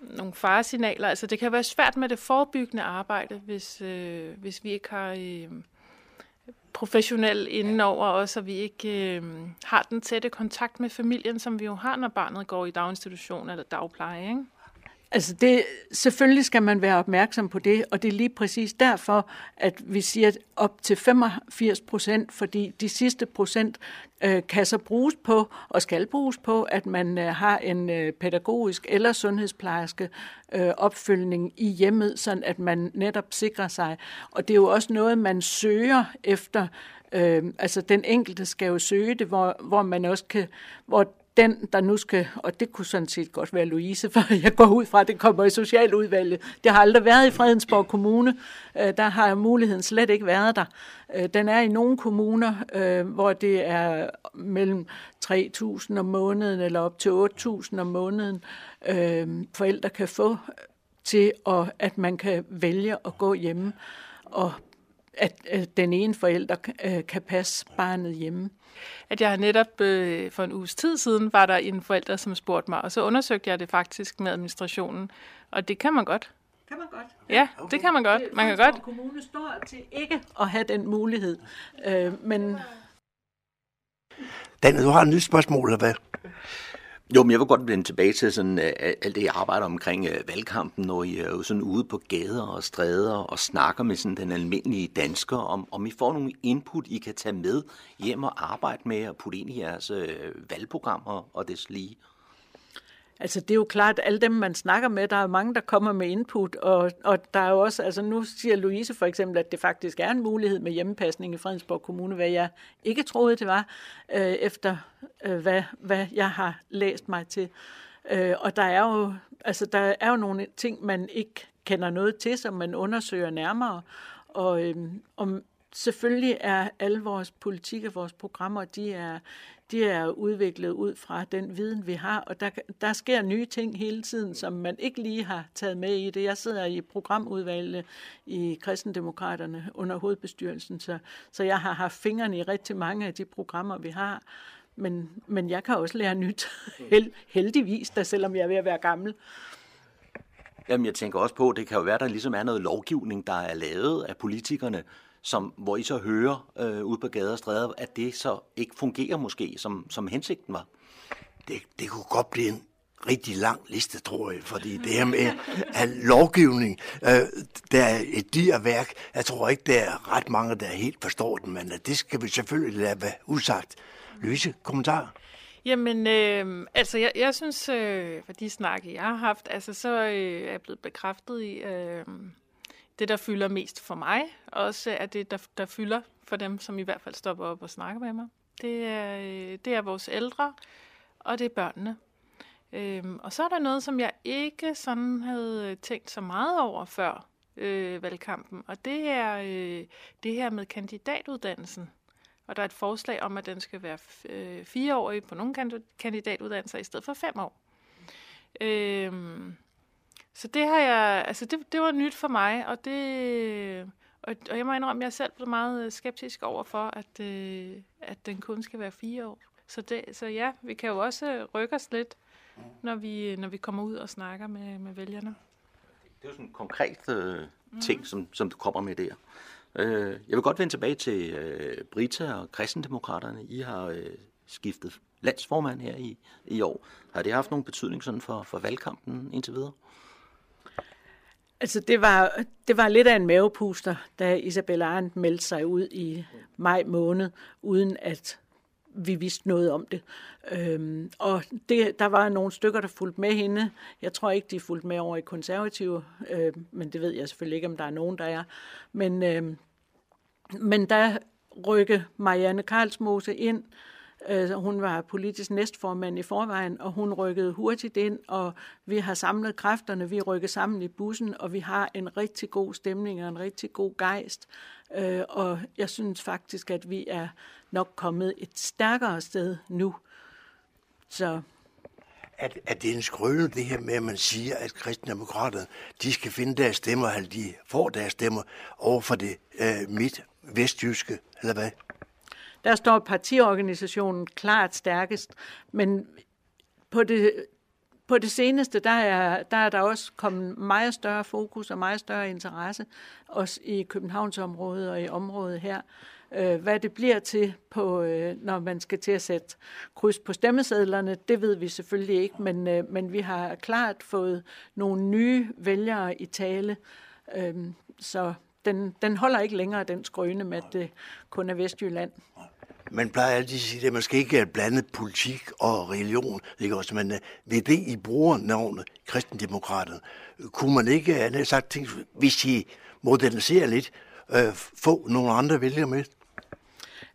nogle faresignaler, altså det kan være svært med det forebyggende arbejde, hvis, øh, hvis vi ikke har... Øh, professionel indenover os, og vi ikke øh, har den tætte kontakt med familien, som vi jo har, når barnet går i daginstitution eller dagpleje. Ikke? Altså det, selvfølgelig skal man være opmærksom på det, og det er lige præcis derfor, at vi siger at op til 85 procent, fordi de sidste procent øh, kan så bruges på, og skal bruges på, at man øh, har en øh, pædagogisk eller sundhedsplejerske øh, opfølgning i hjemmet, sådan at man netop sikrer sig. Og det er jo også noget, man søger efter. Øh, altså den enkelte skal jo søge det, hvor, hvor man også kan, hvor den, der nu skal, og det kunne sådan set godt være Louise, for jeg går ud fra, at det kommer i socialudvalget. Det har aldrig været i Fredensborg Kommune. Øh, der har muligheden slet ikke været der. Øh, den er i nogle kommuner, øh, hvor det er mellem 3.000 om måneden eller op til 8.000 om måneden, forældre kan få til, at man kan vælge at gå hjemme, og at den ene forælder kan passe barnet hjemme at jeg netop øh, for en uges tid siden var der en forælder, som spurgte mig, og så undersøgte jeg det faktisk med administrationen, og det kan man godt. Kan man godt? Ja, okay. det kan man godt. Man kan godt. Kommune står til ikke at have den mulighed, øh, men... Dan, du har et nyt spørgsmål, eller hvad? Jo, men jeg vil godt vende tilbage til sådan, uh, alt det, jeg arbejder omkring uh, valgkampen, når I er jo sådan ude på gader og stræder og snakker med sådan den almindelige dansker, om, om I får nogle input, I kan tage med hjem og arbejde med og putte ind i jeres uh, valgprogrammer og des lige. Altså det er jo klart, at alle dem, man snakker med, der er mange, der kommer med input, og, og der er jo også, altså nu siger Louise for eksempel, at det faktisk er en mulighed med hjemmepasning i Fredensborg Kommune, hvad jeg ikke troede, det var, øh, efter øh, hvad, hvad jeg har læst mig til. Øh, og der er jo, altså der er jo nogle ting, man ikke kender noget til, som man undersøger nærmere, og, øh, om selvfølgelig er alle vores politik og vores programmer, de er, de er udviklet ud fra den viden, vi har, og der, der sker nye ting hele tiden, som man ikke lige har taget med i det. Jeg sidder i programudvalget i Kristendemokraterne under hovedbestyrelsen, så, så jeg har haft fingrene i rigtig mange af de programmer, vi har. Men, men jeg kan også lære nyt, Held, heldigvis, da selvom jeg er ved at være gammel. Jamen, jeg tænker også på, at det kan jo være, at der ligesom er noget lovgivning, der er lavet af politikerne, som, hvor I så hører øh, ud på gader og stræder, at det så ikke fungerer måske, som, som hensigten var? Det, det kunne godt blive en rigtig lang liste, tror jeg, fordi det her med at lovgivning, øh, der er et dyrværk, jeg tror ikke, der er ret mange, der helt forstår den, men det skal vi selvfølgelig lade være usagt. Louise, kommentar? Jamen, øh, altså, jeg, jeg synes, øh, for de snakke, jeg har haft, altså, så øh, er jeg blevet bekræftet i, øh, det, der fylder mest for mig, også er det, der, der fylder for dem, som i hvert fald stopper op og snakker med mig. Det er, øh, det er vores ældre, og det er børnene. Øhm, og så er der noget, som jeg ikke sådan havde tænkt så meget over før øh, valgkampen, og det er øh, det her med kandidatuddannelsen. Og der er et forslag om, at den skal være øh, fireårig på nogle kandidatuddannelser i stedet for fem år. Øhm, så det har jeg, altså det, det var nyt for mig, og det, og, og jeg må indrømme, at jeg selv blev meget skeptisk over for, at, øh, at den kun skal være fire år. Så, det, så ja, vi kan jo også rykke os lidt, når vi, når vi kommer ud og snakker med, med vælgerne. Det er jo sådan en konkret øh, ting, mm. som, som du kommer med der. Øh, jeg vil godt vende tilbage til øh, Brita og kristendemokraterne. I har øh, skiftet landsformand her i, i år. Har det haft nogen betydning sådan for, for valgkampen indtil videre? Altså, det var, det var lidt af en mavepuster, da Isabella Arendt meldte sig ud i maj måned, uden at vi vidste noget om det. Øhm, og det, der var nogle stykker, der fulgte med hende. Jeg tror ikke, de fulgte med over i konservative, øh, men det ved jeg selvfølgelig ikke, om der er nogen, der er. Men, øh, men der rykke Marianne Karlsmose ind, Øh, Øh, hun var politisk næstformand i forvejen, og hun rykkede hurtigt ind, og vi har samlet kræfterne, vi rykker sammen i bussen, og vi har en rigtig god stemning og en rigtig god gejst. Øh, og jeg synes faktisk, at vi er nok kommet et stærkere sted nu. Så at, at det er en skrøne, det her med, at man siger, at kristendemokraterne, de skal finde deres stemmer, eller de får deres stemmer over for det øh, midt vestjyske, eller hvad? Der står partiorganisationen klart stærkest, men på det, på det seneste, der er, der er der også kommet meget større fokus og meget større interesse, også i Københavnsområdet og i området her. Øh, hvad det bliver til, på, øh, når man skal til at sætte kryds på stemmesedlerne, det ved vi selvfølgelig ikke, men, øh, men vi har klart fået nogle nye vælgere i tale, øhm, så den, den holder ikke længere, den skrøne med, at det kun er Vestjylland man plejer altid at sige, at man skal ikke blande politik og religion. Ikke også? Men øh, ved det, I bruger navnet kristendemokraterne, kunne man ikke, øh, han sagt, tænke, hvis I moderniserer lidt, øh, få nogle andre vælgere med?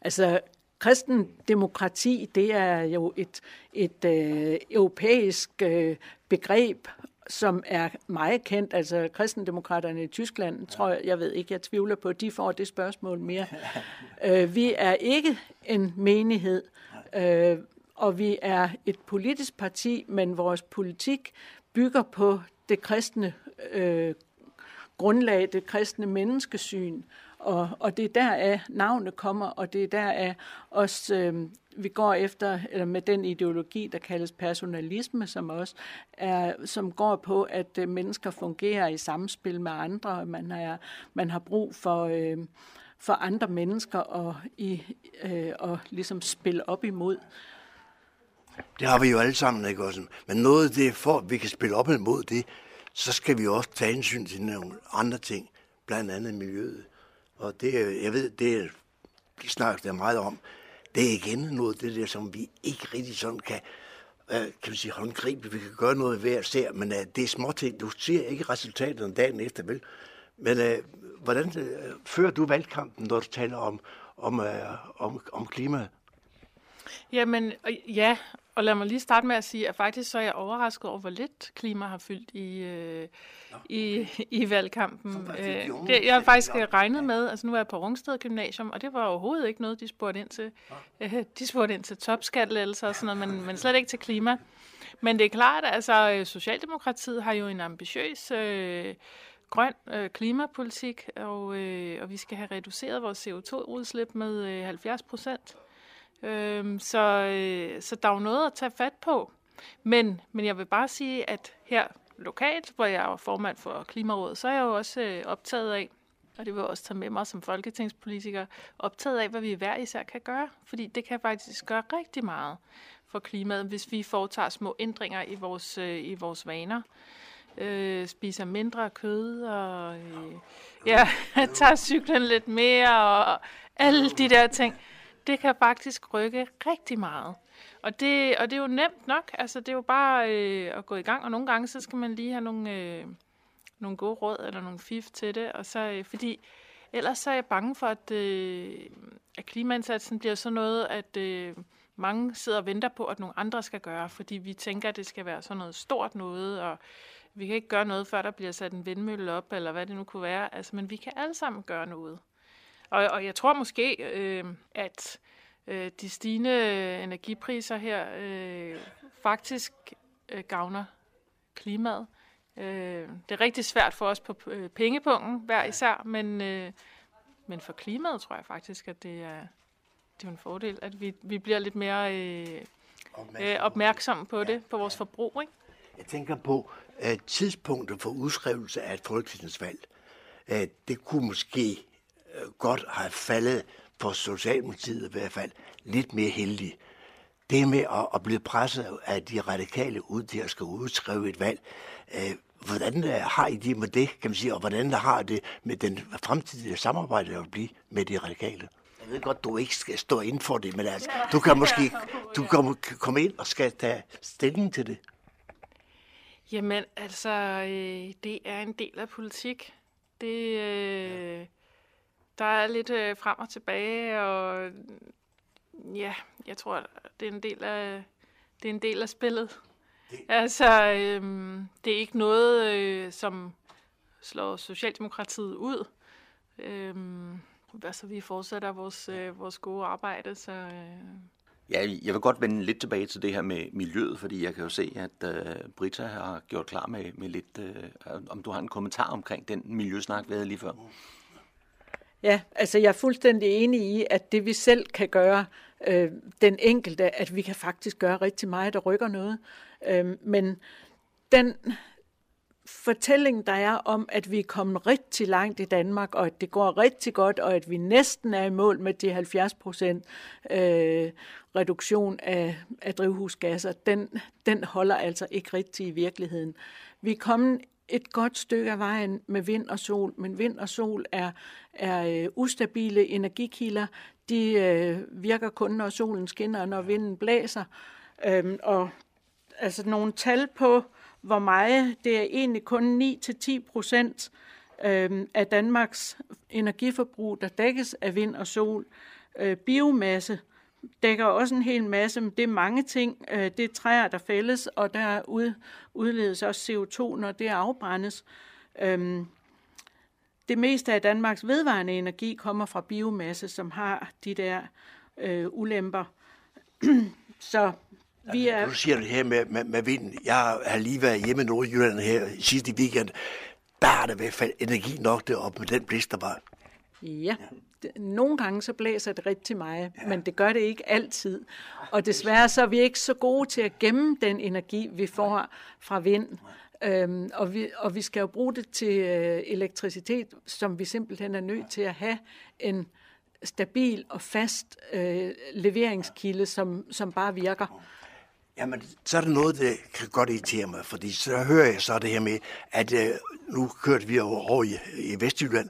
Altså, kristendemokrati, det er jo et, et øh, europæisk øh, begreb, som er meget kendt. Altså kristendemokraterne i Tyskland, tror jeg, jeg ved ikke, jeg tvivler på, de får det spørgsmål mere. øh, vi er ikke en menighed, øh, og vi er et politisk parti, men vores politik bygger på det kristne øh, grundlag, det kristne menneskesyn, og, og det er der af navnet kommer, og det er der af også øh, vi går efter, eller med den ideologi, der kaldes personalisme, som også er, som går på, at øh, mennesker fungerer i samspil med andre, man, er, man har brug for, øh, for andre mennesker og, i, øh, og ligesom spille op imod. Det har vi jo alle sammen, ikke også? Men noget af det, for at vi kan spille op imod det, så skal vi også tage hensyn til nogle andre ting, blandt andet miljøet. Og det, jeg ved, det de snakker der meget om, det er igen noget det der, som vi ikke rigtig sådan kan, øh, kan man sige, håndgribe. Vi kan gøre noget hver ser, men uh, det er småting. Du ser ikke resultatet dagen efter, vel? Men uh, hvordan uh, fører du valgkampen, når du taler om, om, uh, om, om klima? Jamen, ja, og lad mig lige starte med at sige, at faktisk så er jeg overrasket over, hvor lidt klima har fyldt i, øh, i, i valgkampen. Øh, det, jeg har faktisk regnet med, altså nu er jeg på Rungsted Gymnasium, og det var overhovedet ikke noget, de spurgte ind til. Øh, de spurgte ind til topskattelettelser og sådan noget, men, men slet ikke til klima. Men det er klart, at altså, Socialdemokratiet har jo en ambitiøs øh, grøn øh, klimapolitik, og, øh, og vi skal have reduceret vores CO2-udslip med øh, 70 procent. Øhm, så, øh, så der er jo noget at tage fat på. Men, men jeg vil bare sige, at her lokalt, hvor jeg er formand for Klimarådet, så er jeg jo også øh, optaget af, og det vil jeg også tage med mig som folketingspolitiker, optaget af, hvad vi hver især kan gøre. Fordi det kan faktisk gøre rigtig meget for klimaet, hvis vi foretager små ændringer i vores, øh, i vores vaner. Øh, spiser mindre kød, og øh, ja, tager cyklen lidt mere, og alle de der ting det kan faktisk rykke rigtig meget. Og det, og det er jo nemt nok. Altså, det er jo bare øh, at gå i gang, og nogle gange, så skal man lige have nogle, øh, nogle gode råd eller nogle fif til det. Og så, øh, fordi ellers så er jeg bange for, at, øh, at klimaindsatsen bliver sådan noget, at øh, mange sidder og venter på, at nogle andre skal gøre, fordi vi tænker, at det skal være sådan noget stort noget, og vi kan ikke gøre noget, før der bliver sat en vindmølle op, eller hvad det nu kunne være. Altså, men vi kan alle sammen gøre noget. Og, og jeg tror måske, øh, at øh, de stigende energipriser her øh, faktisk øh, gavner klimaet. Øh, det er rigtig svært for os på øh, pengepunkten hver især, men, øh, men for klimaet tror jeg faktisk, at det er, det er en fordel, at vi, vi bliver lidt mere øh, øh, opmærksomme på det, på vores forbrug. Ikke? Jeg tænker på at tidspunktet for udskrivelse af et folketingsvalg. Det kunne måske Øh, godt har faldet for Socialdemokratiet i hvert fald lidt mere heldig. Det med at, at blive presset af de radikale ud til at skal udskrive et valg, øh, hvordan øh, har I det med det, kan man sige, og hvordan har det med den fremtidige samarbejde at blive med de radikale? Jeg ved godt, du ikke skal stå ind for det, men altså, du kan måske du kan komme ind og skal tage stilling til det. Jamen, altså, øh, det er en del af politik. Det, øh, der er lidt øh, frem og tilbage, og ja, jeg tror, det er en del af, det er en del af spillet. Det. Altså, øhm, det er ikke noget, øh, som slår Socialdemokratiet ud. Øhm, altså, vi fortsætter vores, øh, vores gode arbejde, så... Øh. Ja, jeg vil godt vende lidt tilbage til det her med miljøet, fordi jeg kan jo se, at øh, Brita har gjort klar med, med lidt... Øh, om du har en kommentar omkring den miljøsnak, vi havde lige før. Ja, altså jeg er fuldstændig enig i, at det vi selv kan gøre, øh, den enkelte, at vi kan faktisk gøre rigtig meget, der rykker noget. Øh, men den fortælling, der er om, at vi er kommet rigtig langt i Danmark, og at det går rigtig godt, og at vi næsten er i mål med de 70 procent øh, reduktion af, af drivhusgasser, den, den holder altså ikke rigtig i virkeligheden. Vi er kommet et godt stykke af vejen med vind og sol, men vind og sol er, er uh, ustabile energikilder. De uh, virker kun, når solen skinner og når vinden blæser. Um, og altså nogle tal på, hvor meget, det er egentlig kun 9-10 procent um, af Danmarks energiforbrug, der dækkes af vind og sol. Uh, biomasse dækker også en hel masse, men det er mange ting. Øh, det er træer, der fældes, og der ud, udledes også CO2, når det afbrændes. Øhm, det meste af Danmarks vedvarende energi kommer fra biomasse, som har de der øh, ulemper. Så vi er... Du siger det her med, med, med vinden. Jeg har lige været hjemme i Nordjylland her sidste weekend. Der er der i hvert fald energi nok deroppe med den blæs, der var. Ja, nogle gange så blæser det rigtig meget, ja. men det gør det ikke altid. Og desværre så er vi ikke så gode til at gemme den energi, vi får fra vind. Øhm, og, vi, og vi skal jo bruge det til øh, elektricitet, som vi simpelthen er nødt til at have en stabil og fast øh, leveringskilde, som, som bare virker. Jamen, så er der noget, der kan godt irritere mig, fordi så hører jeg så det her med, at øh, nu kørte vi over i, i Vestjylland.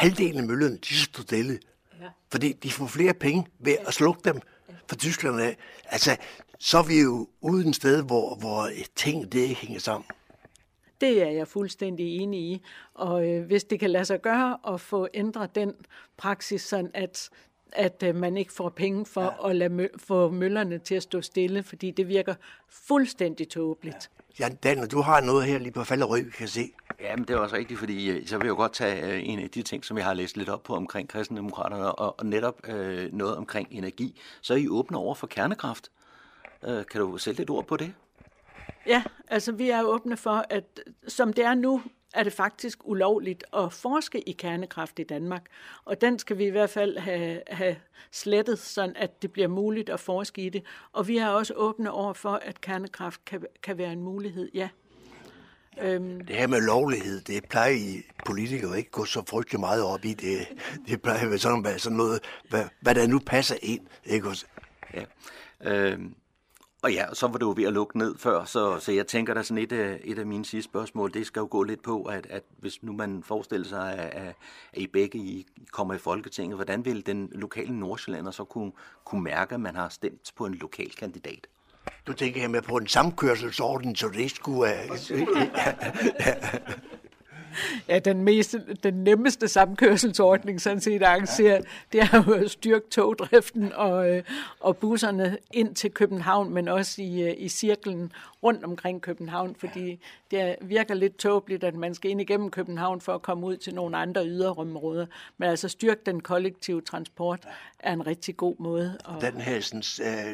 Halvdelen af møllerne, de står stille, ja. fordi de får flere penge ved at slukke dem fra Tyskland af. Altså, så er vi jo uden sted, hvor, hvor ting det ikke hænger sammen. Det er jeg fuldstændig enig i. Og øh, hvis det kan lade sig gøre at få ændret den praksis, sådan at at øh, man ikke får penge for ja. at lade mø- få møllerne til at stå stille, fordi det virker fuldstændig tåbeligt. Ja. ja, Daniel, du har noget her lige på Falderød, vi kan se. Ja, men det er også rigtigt, fordi øh, så vil jeg jo godt tage øh, en af de ting, som jeg har læst lidt op på omkring kristendemokraterne, og, og netop øh, noget omkring energi. Så er I åbne over for kernekraft. Øh, kan du sætte lidt ord på det? Ja, altså vi er åbne for, at som det er nu, er det faktisk ulovligt at forske i kernekraft i Danmark. Og den skal vi i hvert fald have, have slettet, sådan at det bliver muligt at forske i det. Og vi er også åbne over for, at kernekraft kan, kan være en mulighed, ja. Øhm. Det her med lovlighed, det plejer I politikere ikke gå så frygtelig meget op i. Det, det plejer at være sådan, sådan noget, hvad, hvad der nu passer ind. Ikke også? Ja. Øhm. Og ja, så var det jo ved at lukke ned før, så, så jeg tænker, der sådan et af, et af mine sidste spørgsmål, det skal jo gå lidt på, at, at hvis nu man forestiller sig, at, at I begge I kommer i Folketinget, hvordan vil den lokale Nordsjællander så kunne, kunne mærke, at man har stemt på en lokal kandidat? Du tænker jeg med på en samkørselsorden, så det skulle... Uh... ja, den, mest, den nemmeste samkørselsordning, sådan set arrangeret, det er jo at styrke togdriften og, øh, og busserne ind til København, men også i, øh, i cirklen rundt omkring København, fordi det virker lidt tåbeligt, at man skal ind igennem København for at komme ud til nogle andre yderområder. Men altså styrke den kollektive transport er en rigtig god måde. Og... Den her sådan,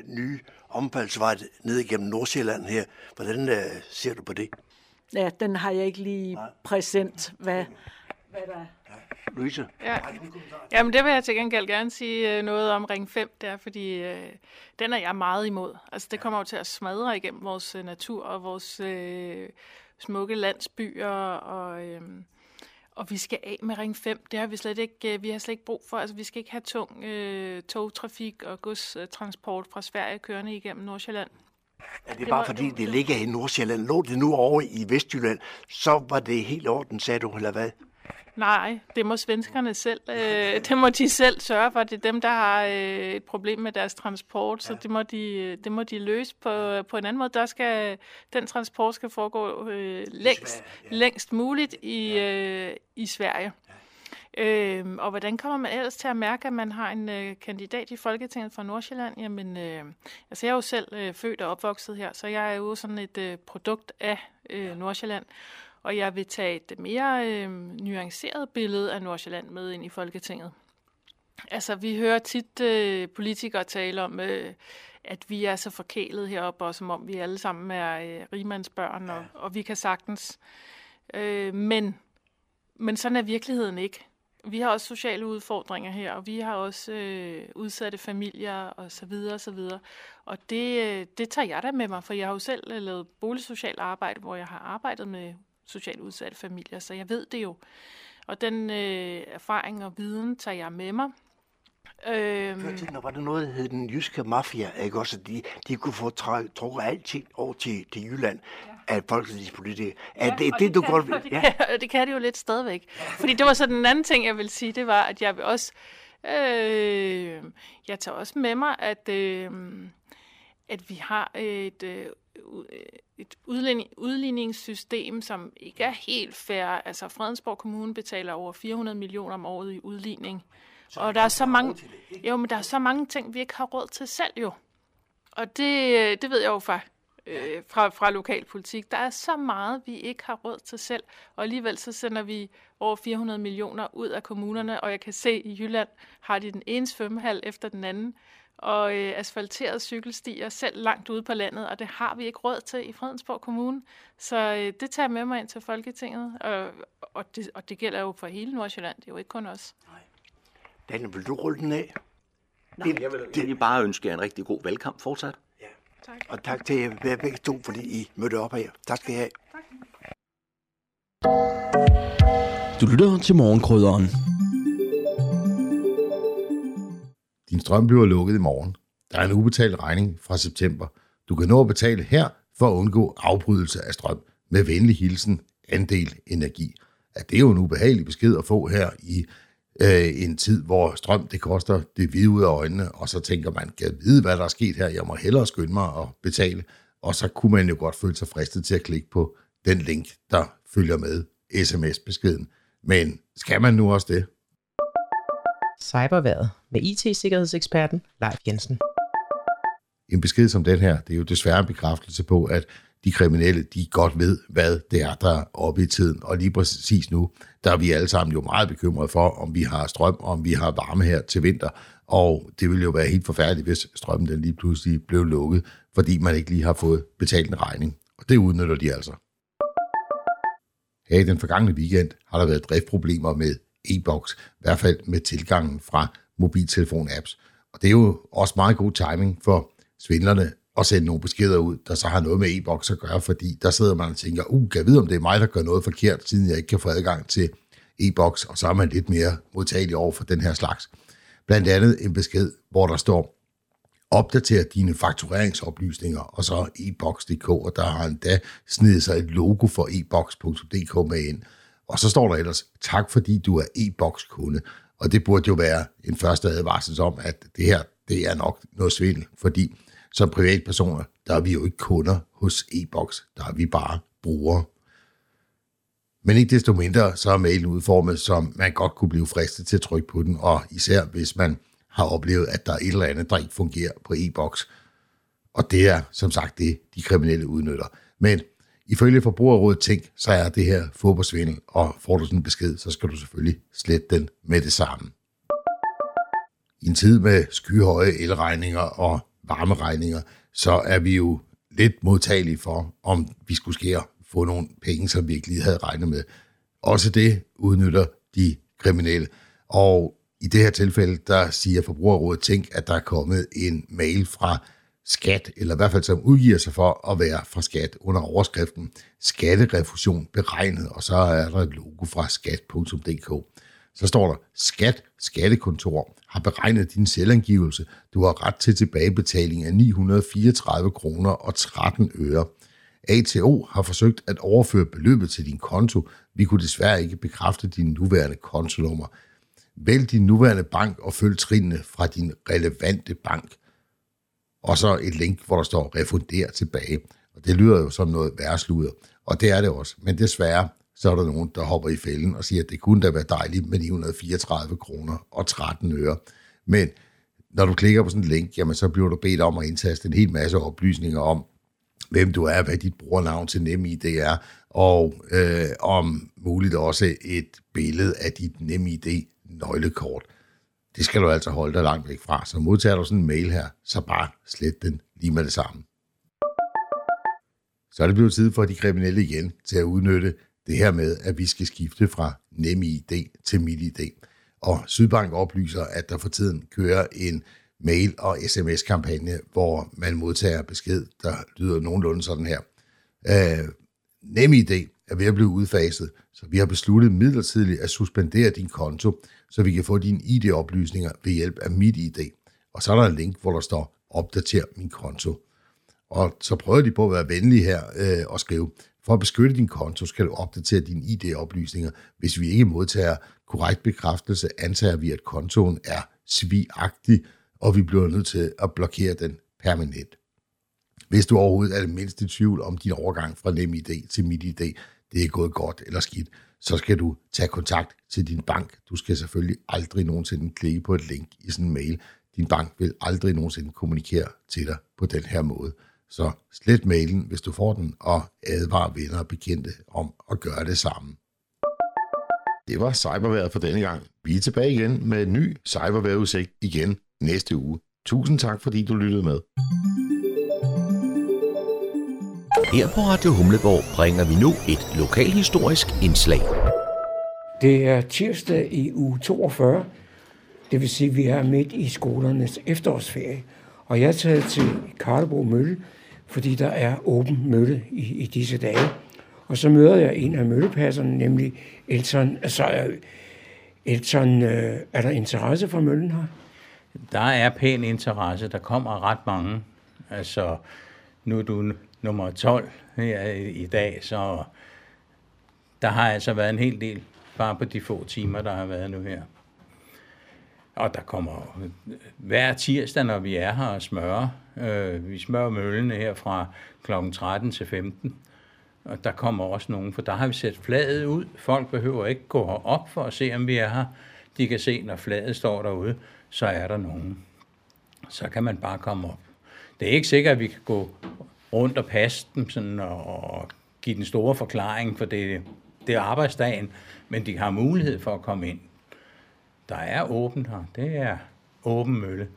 uh, nye omfaldsvej ned igennem Nordsjælland her, hvordan uh, ser du på det? Ja, den har jeg ikke lige Nej. præsent, hvad, hvad der er. Louise? Ja. Jamen, det vil jeg til gengæld gerne sige øh, noget om Ring 5, der, fordi øh, den er jeg meget imod. Altså, det kommer jo til at smadre igennem vores øh, natur og vores øh, smukke landsbyer, og, øh, og vi skal af med Ring 5. Det har vi slet ikke, øh, vi har slet ikke brug for. Altså, vi skal ikke have tung øh, togtrafik og godstransport fra Sverige kørende igennem Nordsjælland. Er det, det bare fordi, det ligger i Nordsjælland? Lå det nu over i Vestjylland, så var det helt orden, sagde du, eller hvad? Nej, det må svenskerne selv. Øh, det må de selv sørge for. Det er dem, der har øh, et problem med deres transport, så det må de, det må de løse på, på en anden måde. Der skal, den transport skal foregå øh, længst, Sverige, ja. længst muligt i, øh, i Sverige. Øh, og hvordan kommer man ellers til at mærke, at man har en øh, kandidat i Folketinget fra Nordsjælland? Jamen, øh, altså jeg er jo selv øh, født og opvokset her, så jeg er jo sådan et øh, produkt af øh, Nordsjælland. Og jeg vil tage et mere øh, nuanceret billede af Nordsjælland med ind i Folketinget. Altså, vi hører tit øh, politikere tale om, øh, at vi er så forkælet heroppe, og som om vi alle sammen er øh, rimandsbørn, og, og vi kan sagtens. Øh, men, men sådan er virkeligheden ikke vi har også sociale udfordringer her, og vi har også øh, udsatte familier og så videre og så videre. Og det, øh, det tager jeg da med mig, for jeg har jo selv øh, lavet boligsocialt arbejde, hvor jeg har arbejdet med socialt udsatte familier, så jeg ved det jo. Og den øh, erfaring og viden tager jeg med mig. Øhm, Før tiden var der noget, der hed den jyske mafia, ikke også? De, de kunne få trukket alting over til, til Jylland. Ja af folketingspolitikere. Er ja, det det, du godt vil? Ja. Kan, det kan det jo lidt stadigvæk. Fordi det var så den anden ting, jeg vil sige, det var, at jeg vil også... Øh, jeg tager også med mig, at, øh, at vi har et, øh, et udligning, udligningssystem, som ikke er helt fair. Altså Fredensborg Kommune betaler over 400 millioner om året i udligning. Så og der er så mange, jo, men der er så mange ting, vi ikke har råd til selv jo. Og det, det ved jeg jo faktisk øh, fra, fra lokalpolitik. Der er så meget, vi ikke har råd til selv, og alligevel så sender vi over 400 millioner ud af kommunerne, og jeg kan se, at i Jylland har de den ene svømmehal efter den anden, og øh, asfalterede cykelstier selv langt ude på landet, og det har vi ikke råd til i Fredensborg Kommune. Så øh, det tager jeg med mig ind til Folketinget, og, og, det, og det gælder jo for hele Nordsjælland, det er jo ikke kun os. Nej. Daniel, vil du rulle den af? Nej, jeg vil, jeg vil bare ønske jer en rigtig god valgkamp fortsat. Tak. Og tak til jer begge to, fordi I mødte op her. Tak skal I have. Tak. Du lytter til morgenkrydderen. Din strøm bliver lukket i morgen. Der er en ubetalt regning fra september Du kan nå at betale her for at undgå afbrydelse af strøm. Med venlig hilsen, andel energi. At det er jo en ubehagelig besked at få her i øh, en tid, hvor strøm det koster det hvide ud af øjnene, og så tænker man, kan vide, hvad der er sket her, jeg må hellere skynde mig at betale, og så kunne man jo godt føle sig fristet til at klikke på den link, der følger med sms-beskeden. Men skal man nu også det? Cyberværet med IT-sikkerhedseksperten Leif Jensen. En besked som den her, det er jo desværre en bekræftelse på, at de kriminelle, de godt ved, hvad det er, der er oppe i tiden. Og lige præcis nu, der er vi alle sammen jo meget bekymrede for, om vi har strøm, om vi har varme her til vinter. Og det ville jo være helt forfærdeligt, hvis strømmen den lige pludselig blev lukket, fordi man ikke lige har fået betalt en regning. Og det udnytter de altså. Her i den forgangne weekend har der været driftproblemer med e-boks, i hvert fald med tilgangen fra mobiltelefon-apps. Og det er jo også meget god timing for svindlerne at sende nogle beskeder ud, der så har noget med e-boks at gøre, fordi der sidder man og tænker, uh, kan jeg vide, om det er mig, der gør noget forkert, siden jeg ikke kan få adgang til e-boks, og så er man lidt mere modtagelig over for den her slags. Blandt andet en besked, hvor der står, opdater dine faktureringsoplysninger, og så e-boks.dk, og der har endda snedet sig et logo for e-boks.dk med ind. Og så står der ellers, tak fordi du er e-boks-kunde. Og det burde jo være en første advarsel om, at det her, det er nok noget svindel, fordi som privatpersoner, der er vi jo ikke kunder hos e-boks, der er vi bare brugere. Men ikke desto mindre, så er mailen udformet, som man godt kunne blive fristet til at trykke på den, og især hvis man har oplevet, at der er et eller andet, der ikke fungerer på e-boks. Og det er som sagt det, de kriminelle udnytter. Men ifølge Forbrugerrådet Tænk, så er det her fodboldsvindel, og får du sådan en besked, så skal du selvfølgelig slette den med det samme. I en tid med skyhøje elregninger og varmeregninger, så er vi jo lidt modtagelige for, om vi skulle skære få nogle penge, som vi ikke lige havde regnet med. Også det udnytter de kriminelle. Og i det her tilfælde, der siger Forbrugerrådet Tænk, at der er kommet en mail fra skat, eller i hvert fald som udgiver sig for at være fra skat under overskriften skatterefusion beregnet, og så er der et logo fra skat.dk. Så står der, skat, skattekontor, har beregnet din selvangivelse. Du har ret til tilbagebetaling af 934 kroner og 13 øre. ATO har forsøgt at overføre beløbet til din konto. Vi kunne desværre ikke bekræfte din nuværende kontonummer. Vælg din nuværende bank og følg trinene fra din relevante bank. Og så et link, hvor der står refunder tilbage. Og det lyder jo som noget værsluder. Og det er det også. Men desværre, så er der nogen, der hopper i fælden og siger, at det kunne da være dejligt med 934 kroner og 13 øre. Men når du klikker på sådan en link, jamen så bliver du bedt om at indtaste en hel masse oplysninger om, hvem du er, hvad dit brugernavn til NemID er, og øh, om muligt også et billede af dit NemID nøglekort. Det skal du altså holde dig langt væk fra. Så modtager du sådan en mail her, så bare slet den lige med det samme. Så er det blevet tid for de kriminelle igen til at udnytte det her med, at vi skal skifte fra NemID til MitID. Og Sydbank oplyser, at der for tiden kører en mail- og sms-kampagne, hvor man modtager besked, der lyder nogenlunde sådan her. Øh, NemID er ved at blive udfaset, så vi har besluttet midlertidigt at suspendere din konto, så vi kan få dine ID-oplysninger ved hjælp af MitID. Og så er der en link, hvor der står, opdater min konto. Og så prøver de på at være venlige her øh, og skrive, for at beskytte din konto skal du opdatere dine ID-oplysninger. Hvis vi ikke modtager korrekt bekræftelse, antager vi, at kontoen er svigagtig, og vi bliver nødt til at blokere den permanent. Hvis du overhovedet er det mindste i tvivl om din overgang fra NemID til MitID, det er gået godt eller skidt, så skal du tage kontakt til din bank. Du skal selvfølgelig aldrig nogensinde klikke på et link i sådan en mail. Din bank vil aldrig nogensinde kommunikere til dig på den her måde. Så slet mailen, hvis du får den, og advar venner og bekendte om at gøre det samme. Det var cyberværet for denne gang. Vi er tilbage igen med en ny cyberværetudsigt igen næste uge. Tusind tak, fordi du lyttede med. Her på Radio Humleborg bringer vi nu et lokalhistorisk indslag. Det er tirsdag i uge 42, det vil sige, at vi er midt i skolernes efterårsferie. Og jeg er taget til Karlebro Mølle, fordi der er åben mølle i, i disse dage. Og så møder jeg en af møllepasserne, nemlig Elton. Altså, Elton, øh, er der interesse for møllen her? Der er pæn interesse. Der kommer ret mange. Altså, nu er du nummer 12 her i, i dag, så der har altså været en hel del, bare på de få timer, der har været nu her. Og der kommer hver tirsdag, når vi er her og smører. Øh, vi smører møllene her fra kl. 13 til 15. Og der kommer også nogen, for der har vi sat flaget ud. Folk behøver ikke gå op for at se, om vi er her. De kan se, når flaget står derude, så er der nogen. Så kan man bare komme op. Det er ikke sikkert, at vi kan gå rundt og passe dem sådan, og give den store forklaring, for det, det er arbejdsdagen, men de har mulighed for at komme ind. Der er åbent her. Det er åben mølle.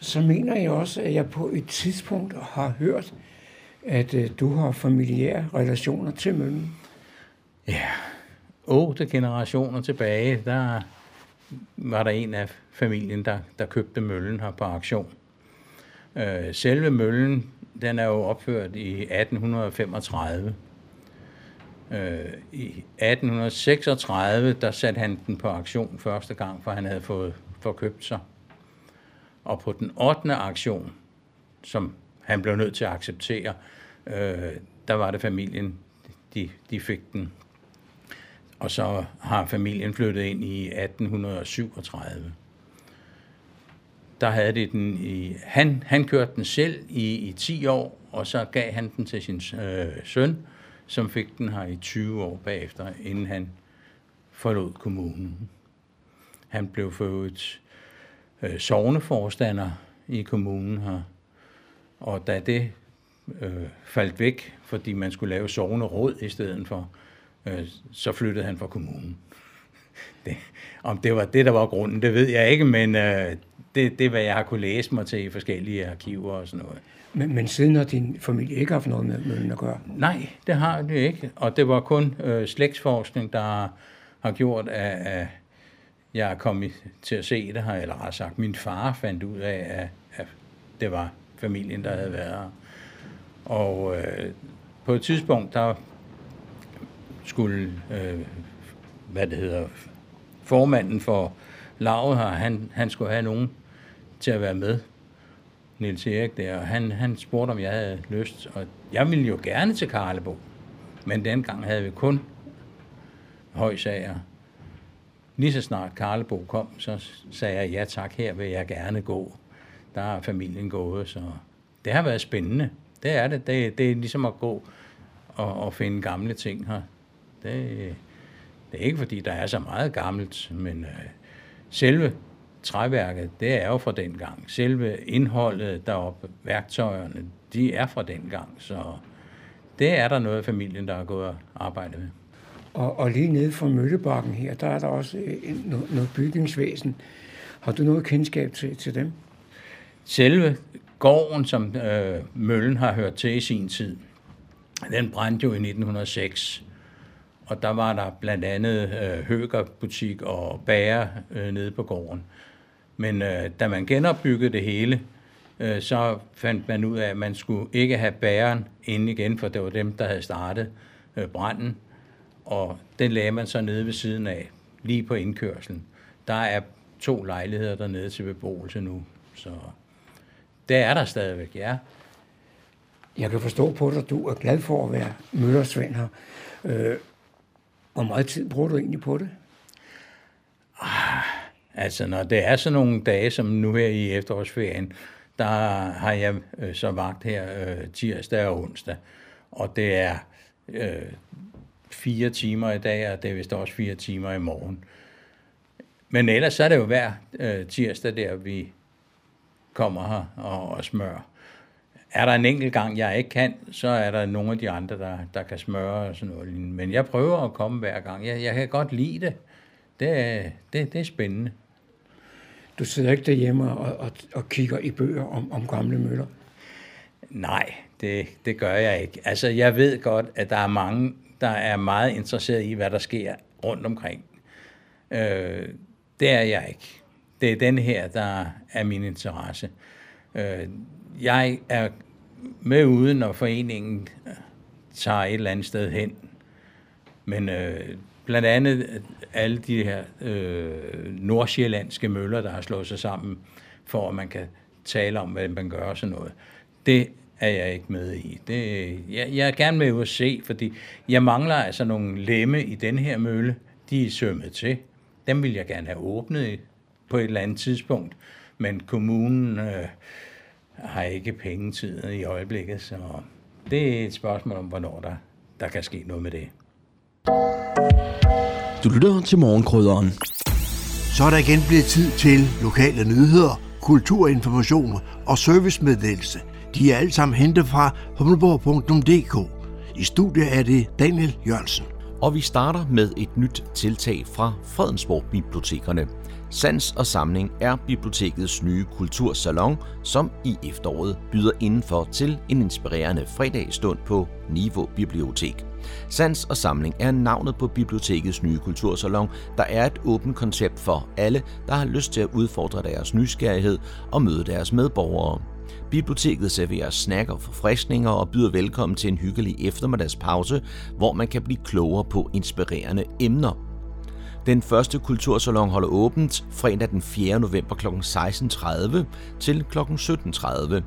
Så mener jeg også, at jeg på et tidspunkt har hørt, at øh, du har familiære relationer til møllen. Ja, otte generationer tilbage, der var der en af familien, der, der købte møllen her på auktion. Øh, selve møllen, den er jo opført i 1835. Øh, I 1836, der satte han den på aktion første gang, for han havde fået forkøbt sig. Og på den 8. aktion, som han blev nødt til at acceptere, øh, der var det familien, de, de fik den. Og så har familien flyttet ind i 1837. Der havde de den i, han, han kørte den selv i, i 10 år, og så gav han den til sin øh, søn, som fik den her i 20 år bagefter, inden han forlod kommunen. Han blev født øh, sovneforstander i kommunen her, og da det øh, faldt væk, fordi man skulle lave sovneråd i stedet for, øh, så flyttede han fra kommunen. Det, om det var det, der var grunden, det ved jeg ikke, men øh, det, det er, hvad jeg har kunne læse mig til i forskellige arkiver og sådan noget. Men, men siden har din familie ikke haft noget med møllen at gøre? Nej, det har det ikke. Og det var kun øh, slægtsforskning, der har gjort, at, at jeg er kommet til at se det her, eller har sagt, min far fandt ud af, at, at det var familien, der havde været her. Og øh, på et tidspunkt, der skulle, øh, hvad det hedder, formanden for lavet her, han, han skulle have nogen til at være med. Nils Erik der, og han, han spurgte, om jeg havde lyst. Og jeg ville jo gerne til Karlebo, men dengang havde vi kun højsager. Lige så snart Karlebo kom, så sagde jeg, ja tak, her vil jeg gerne gå. Der er familien gået, så det har været spændende. Det er det. Det, det er ligesom at gå og, og finde gamle ting her. Det, det er ikke, fordi der er så meget gammelt, men øh, selve træværket, det er jo fra den gang. Selve indholdet deroppe, værktøjerne, de er fra den gang. Så det er der noget af familien, der har gået og arbejdet med. Og, og lige nede for Møllebakken her, der er der også en, noget, noget bygningsvæsen. Har du noget kendskab til, til dem? Selve gården, som øh, Møllen har hørt til i sin tid, den brændte jo i 1906. Og der var der blandt andet øh, høgerbutik og bager øh, nede på gården. Men øh, da man genopbyggede det hele, øh, så fandt man ud af, at man skulle ikke have bæren inde igen, for det var dem, der havde startet øh, branden. Og den lagde man så nede ved siden af, lige på indkørslen. Der er to lejligheder dernede til beboelse nu, så det er der stadigvæk, ja. Jeg kan forstå på dig, at du er glad for at være møllersvend her. Øh, hvor meget tid bruger du egentlig på det? Ah, altså, når det er sådan nogle dage, som nu her i efterårsferien, der har jeg øh, så vagt her øh, tirsdag og onsdag. Og det er øh, fire timer i dag, og det er vist også fire timer i morgen. Men ellers så er det jo hver øh, tirsdag, der vi kommer her og, og smør. Er der en enkelt gang, jeg ikke kan, så er der nogle af de andre, der, der kan smøre og sådan noget. Men jeg prøver at komme hver gang. Jeg, jeg kan godt lide det. Det, det, det er spændende. Du sidder ikke derhjemme og, og, og kigger i bøger om, om gamle møller? Nej, det, det gør jeg ikke. Altså, jeg ved godt, at der er mange, der er meget interesseret i, hvad der sker rundt omkring. Øh, det er jeg ikke. Det er den her, der er min interesse. Øh, jeg er med uden, når foreningen tager et eller andet sted hen. Men øh, blandt andet alle de her øh, nordsjællandske møller, der har slået sig sammen, for at man kan tale om, hvad man gør og sådan noget. Det er jeg ikke med i. Det, jeg, jeg er gerne med at se, fordi jeg mangler altså nogle lemme i den her mølle. De er sømmet til. Dem vil jeg gerne have åbnet på et eller andet tidspunkt. Men kommunen øh, har ikke pengetid i øjeblikket, så det er et spørgsmål om, hvornår der, der kan ske noget med det. Du lytter til morgenkrydderen. Så er der igen blevet tid til lokale nyheder, kulturinformation og servicemeddelelse. De er alle sammen hentet fra humleborg.dk. I studiet er det Daniel Jørgensen. Og vi starter med et nyt tiltag fra Fredensborg Bibliotekerne. Sans og Samling er bibliotekets nye kultursalon, som i efteråret byder indenfor til en inspirerende fredagsstund på Niveau Bibliotek. Sans og Samling er navnet på bibliotekets nye kultursalon, der er et åbent koncept for alle, der har lyst til at udfordre deres nysgerrighed og møde deres medborgere. Biblioteket serverer snack og forfriskninger og byder velkommen til en hyggelig eftermiddagspause, hvor man kan blive klogere på inspirerende emner. Den første kultursalon holder åbent fredag den 4. november kl. 16.30 til kl. 17.30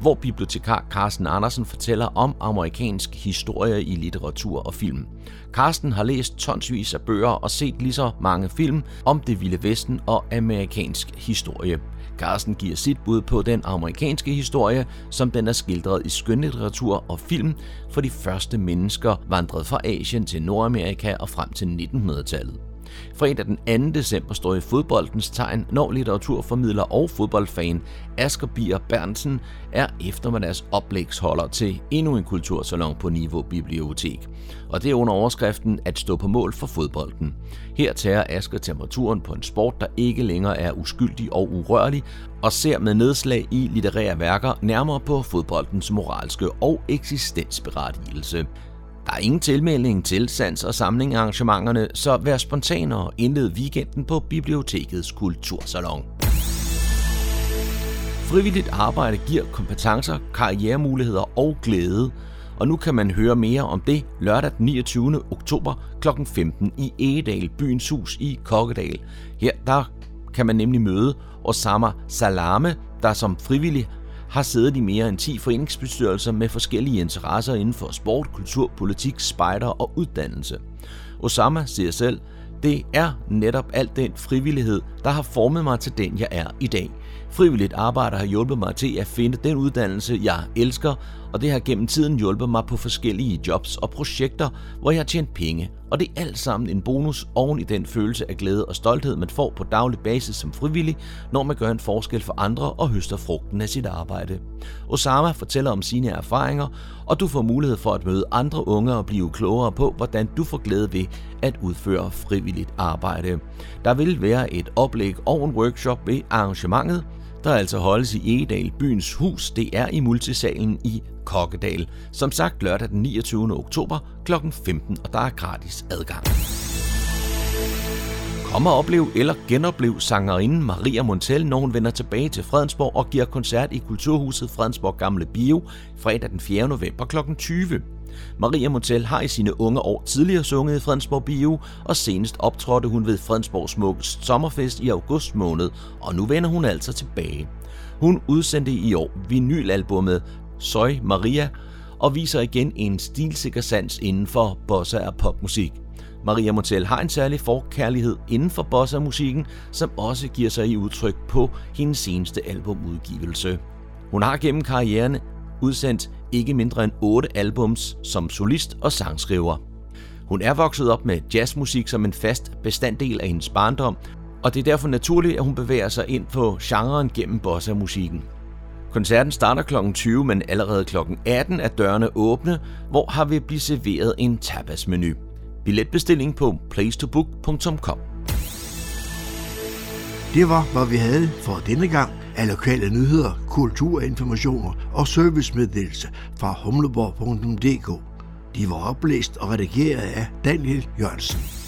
hvor bibliotekar Carsten Andersen fortæller om amerikansk historie i litteratur og film. Carsten har læst tonsvis af bøger og set lige så mange film om det vilde vesten og amerikansk historie. Carsten giver sit bud på den amerikanske historie, som den er skildret i skønlitteratur og film, for de første mennesker vandrede fra Asien til Nordamerika og frem til 1900-tallet. Fredag den 2. december står i fodboldens tegn, når litteraturformidler og fodboldfan Asger Bier Bernsen er eftermiddags oplægsholder til endnu en kultursalon på Niveau Bibliotek. Og det er under overskriften at stå på mål for fodbolden. Her tager Asger temperaturen på en sport, der ikke længere er uskyldig og urørlig, og ser med nedslag i litterære værker nærmere på fodboldens moralske og eksistensberettigelse. Der er ingen tilmelding til sans- og samlingarrangementerne, så vær spontan og indled weekenden på bibliotekets kultursalon. Frivilligt arbejde giver kompetencer, karrieremuligheder og glæde, og nu kan man høre mere om det lørdag den 29. oktober kl. 15 i Egedal, byens hus i Kokkedal. Her der kan man nemlig møde Osama Salame, der som frivillig har siddet i mere end 10 foreningsbestyrelser med forskellige interesser inden for sport, kultur, politik, spejder og uddannelse. Osama siger selv, det er netop alt den frivillighed, der har formet mig til den, jeg er i dag. Frivilligt arbejde har hjulpet mig til at finde den uddannelse, jeg elsker, og det har gennem tiden hjulpet mig på forskellige jobs og projekter, hvor jeg har tjent penge. Og det er alt sammen en bonus oven i den følelse af glæde og stolthed, man får på daglig basis som frivillig, når man gør en forskel for andre og høster frugten af sit arbejde. Osama fortæller om sine erfaringer, og du får mulighed for at møde andre unge og blive klogere på, hvordan du får glæde ved at udføre frivilligt arbejde. Der vil være et oplæg og en workshop ved arrangementet, der altså holdes i Egedal Byens Hus. Det er i multisalen i Kokkedal. Som sagt lørdag den 29. oktober kl. 15, og der er gratis adgang. Kom og oplev eller genoplev sangerinden Maria Montel, når hun vender tilbage til Fredensborg og giver koncert i Kulturhuset Fredensborg Gamle Bio fredag den 4. november kl. 20. Maria Montel har i sine unge år tidligere sunget i Fredensborg Bio, og senest optrådte hun ved Fredensborg Smukkes sommerfest i august måned, og nu vender hun altså tilbage. Hun udsendte i år vinylalbummet Soy Maria, og viser igen en stilsikker sans inden for bossa og popmusik. Maria Montel har en særlig forkærlighed inden for bossa-musikken, som også giver sig i udtryk på hendes seneste albumudgivelse. Hun har gennem karrieren udsendt ikke mindre end otte albums som solist og sangskriver. Hun er vokset op med jazzmusik som en fast bestanddel af hendes barndom, og det er derfor naturligt, at hun bevæger sig ind på genren gennem bossa-musikken. Koncerten starter kl. 20, men allerede kl. 18 er dørene åbne, hvor har vi blive serveret en tapasmenu. Billetbestilling på placetobook.com. Det var, hvad vi havde for denne gang af lokale nyheder, kulturinformationer og servicemeddelelse fra humleborg.dk. De var oplæst og redigeret af Daniel Jørgensen.